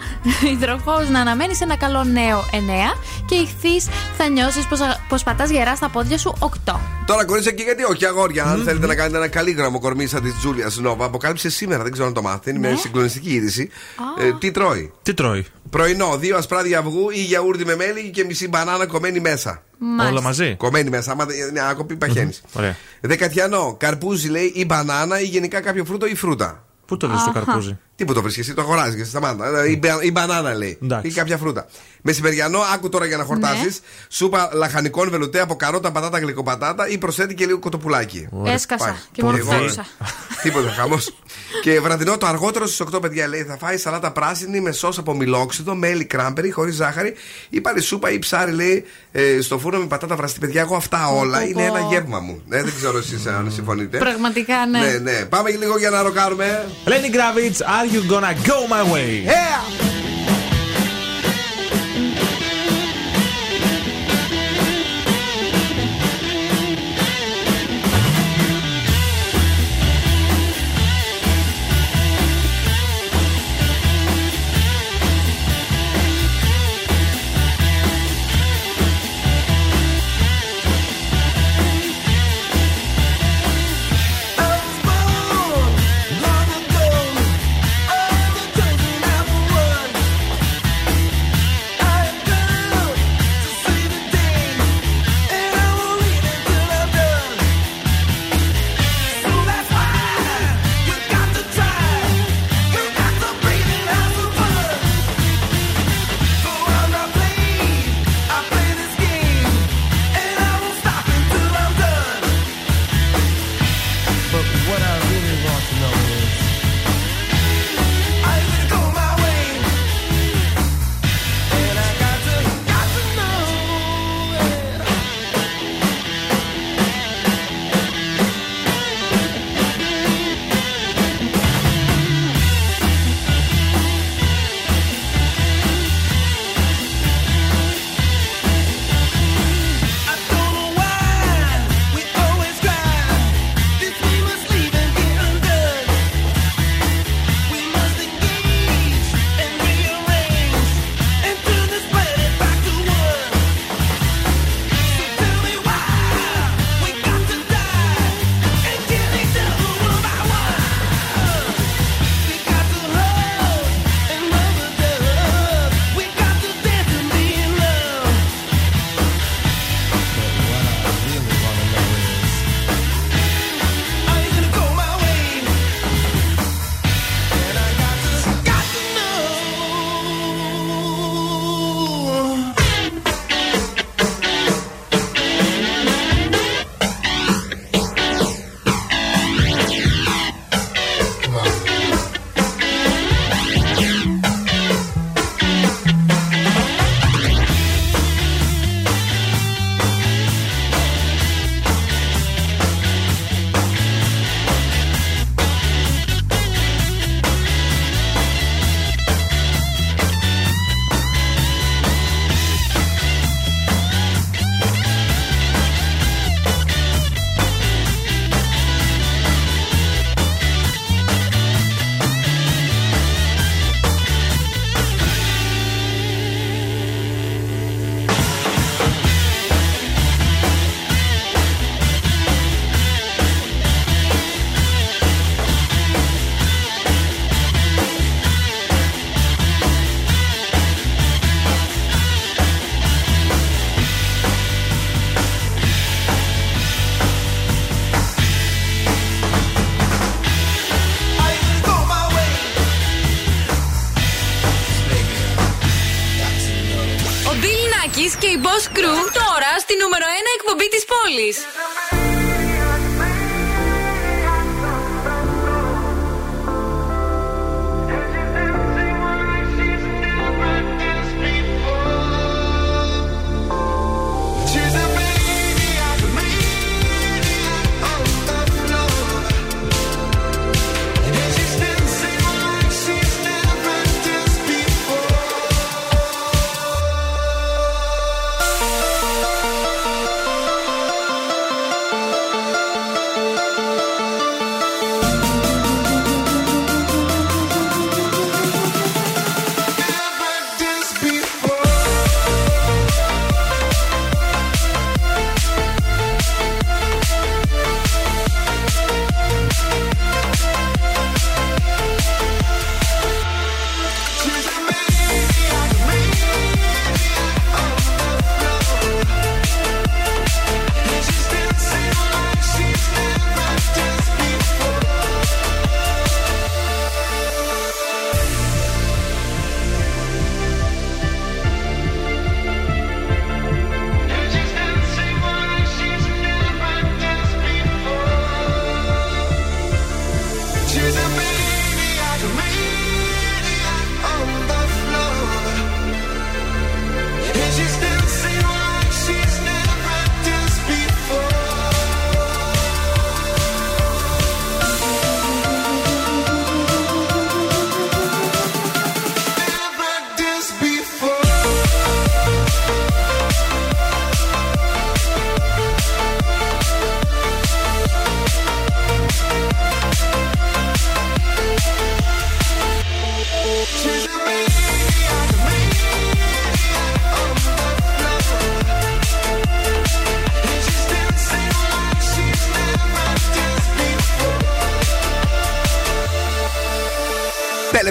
Υδροχός. Να αναμένεις ένα καλό νέο. 9. Και ηχθείς. Θα νιώσεις πως πατάς γερά στα πόδια σου. 8. Τώρα κορίτσια και γιατί όχι αγόρια. Αν θέλετε να κάνετε ένα καλήγραμμο κορμί σαν της Τζούλιας Νόβα, αποκάλυψε σήμερα, δεν ξέρω αν το μάθετε. Είναι μια συγκλονιστική είδηση. Ε, τι τρώει; Τι τρώει; Πρωινό, δύο ασπράδια αυγού ή γιαούρτι με μέλι και μισή μπανάνα κομμένη μέσα. Μάλιστα. Όλα μαζί. Κομμένη μέσα, άμα δεν είναι άκοπη, παχαίνεις. Ωραία. Δεκατιανό, καρπούζι λέει ή μπανάνα ή γενικά κάποιο φρούτο ή φρούτα. Πού το λες το Αχα. καρπούζι; Τι που το βρίσκεις, εσύ το αγοράζεις και σταμάτα. Ε, Ή, μπα- ή μπανάνα λέει. Εντάξει. Ή κάποια φρούτα. Μεσημεριανό, άκου τώρα για να χορτάσεις. Ναι. Σούπα λαχανικών βελουτέ από καρότα, πατάτα, γλυκοπατάτα ή προσθέτει και λίγο κοτοπουλάκι. Έσκασα Πάει. και Πολύ μορφώσα. Τίποτα, χαμός. και βραδινό το αργότερο στις 8 παιδιά λέει θα φάει σαλάτα πράσινη με σος από μιλόξιδο, μέλι κράμπερι, χωρίς ζάχαρη ή πάλι σούπα ή ψάρι λέει ε, στο φούρνο με πατάτα βραστή. Παιδιά, εγώ αυτά όλα πω, είναι πω. ένα γεύμα μου. Ε, δεν ξέρω εσείς αν συμφωνείτε. Πραγματικά ναι. Ναι, ναι. Πάμε λίγο για να ροκάρουμε. Lenny Kravitz, are gonna go my way? Yeah! Εκπομπή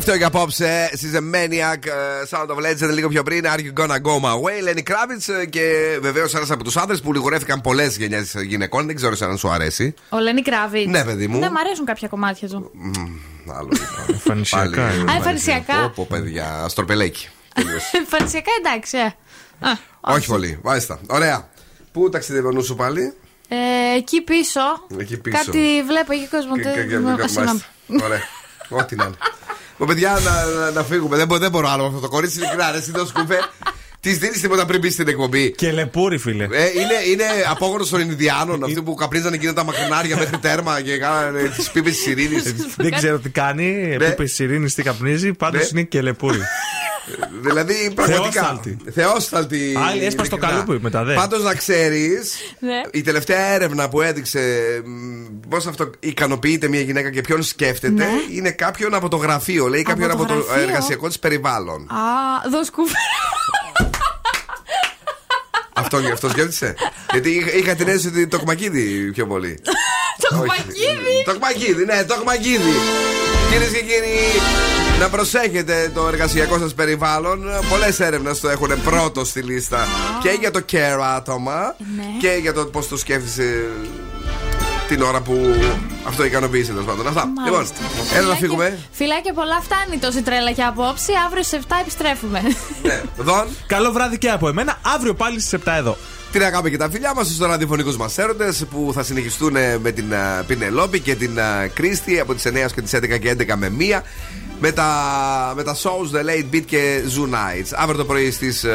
τελευταίο για απόψε. Στη The Maniac ε, Sound of Legend λίγο πιο πριν. Are you gonna go my way, Lenny Kravitz. ε, Και βεβαίως ένας από τους άντρε που λιγορεύτηκαν πολλές γενιές γυναικών. Δεν ξέρω αν σου αρέσει. Ο Λένι Κράβιτ. Ναι, παιδί μου. Δεν μ' αρέσουν κάποια κομμάτια του. Άλλο λοιπόν. Εμφανισιακά. Πάλι, είναι. Α, εμφανισιακά. Πω, πω, παιδιά, στροπελέκι. Εμφανισιακά εντάξει, ε. Α, Όχι πολύ, μάλιστα. Ωραία. Πού ταξιδεύει ο νους σου πάλι, ε, εκεί πίσω. εκεί πίσω. Κάτι βλέπω εκεί κόσμο. Και- και- και- δεν- και- Α, συγγνώμη. μάλιστα. Ωραία. Ό,τι να είναι. Μα παιδιά, να, να, να φύγουμε. Δεν, μπο- δεν μπορώ άλλο με αυτό το κορίτσι. Ειλικρινά, ρε, εσύ σκουφέ. Τη δίνει τίποτα πριν μπεις στην εκπομπή. Και λεπούρι, φίλε. Ε, είναι, είναι απόγονο των Ινδιάνων, αυτοί που καπνίζανε εκείνα τα μακρινάρια μέχρι τέρμα και κάνανε τις πίπες της ειρήνης. Δεν ξέρω τι κάνει. Επίπε της ειρήνης τι καπνίζει. Πάντως Ναι. είναι και λεπούρι. δηλαδή πραγματικά. Θεόσταλτη. Θεόσταλτη. Άλλη έσπασε το ειλικρινά. καλούπι μετά, δε. Πάντως να ξέρεις, Ναι. η τελευταία έρευνα που έδειξε πώς αυτό ικανοποιείται μια γυναίκα και ποιον σκέφτεται Ναι. είναι κάποιον από το γραφείο. Λέει Από κάποιον το από το γραφείο; εργασιακό της περιβάλλον. Α, δώσ' κουβέ. Αυτό γι' αυτός σκέφτησε. Γιατί είχα, είχα την αίσθηση ότι το κμακίδι πιο πολύ. Το Όχι. κμακίδι. Το κμακίδι, ναι, το κμακίδι. Κυρίες και κύριοι, να προσέχετε το εργασιακό σας περιβάλλον. Πολλές έρευνες το έχουν πρώτο στη λίστα και για το care άτομα Ναι. και για το πώς το σκέφτεσαι την ώρα που αυτό ικανοποίησε τέλος πάντων. Αυτά. Μάλιστα. Λοιπόν, έλα να φύγουμε. Φιλάκια πολλά φτάνει τόση τρέλα και απόψε. Αύριο στις 7 επιστρέφουμε. Ναι, Δον. Καλό βράδυ και από εμένα. Αύριο πάλι στις 7 εδώ. Την αγάπη και τα φιλιά μας στους ραδιοφωνικούς μας έρωτες που θα συνεχιστούν ε, με την α, Πινελόπη και την α, Κρίστη από τις 9 και τις 11 και 11 με 1 με τα, με τα shows The Late Beat και Zoo Nights. Αύριο το πρωί στις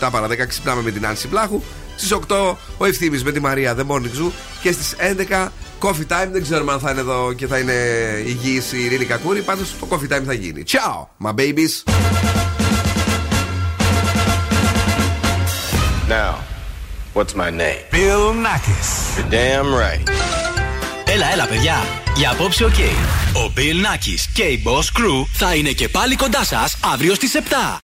7 παρα 10 ξυπνάμε με την Άνση Πλάχου. Στις 8 ο Ευθύνη με τη Μαρία The Morning Zoo και στις 11 Coffee Time. Δεν ξέρουμε αν θα είναι εδώ και θα είναι υγιής η Ειρήνη Κακούρη. Πάντως το Coffee Time θα γίνει. Ciao, my babies. Now, what's my name? Bill Nackis. You're damn right. Έλα, έλα, παιδιά. Για απόψε, οκ. Ο Bill Nakis και η Boss Crew θα είναι και πάλι κοντά σας αύριο στις 7.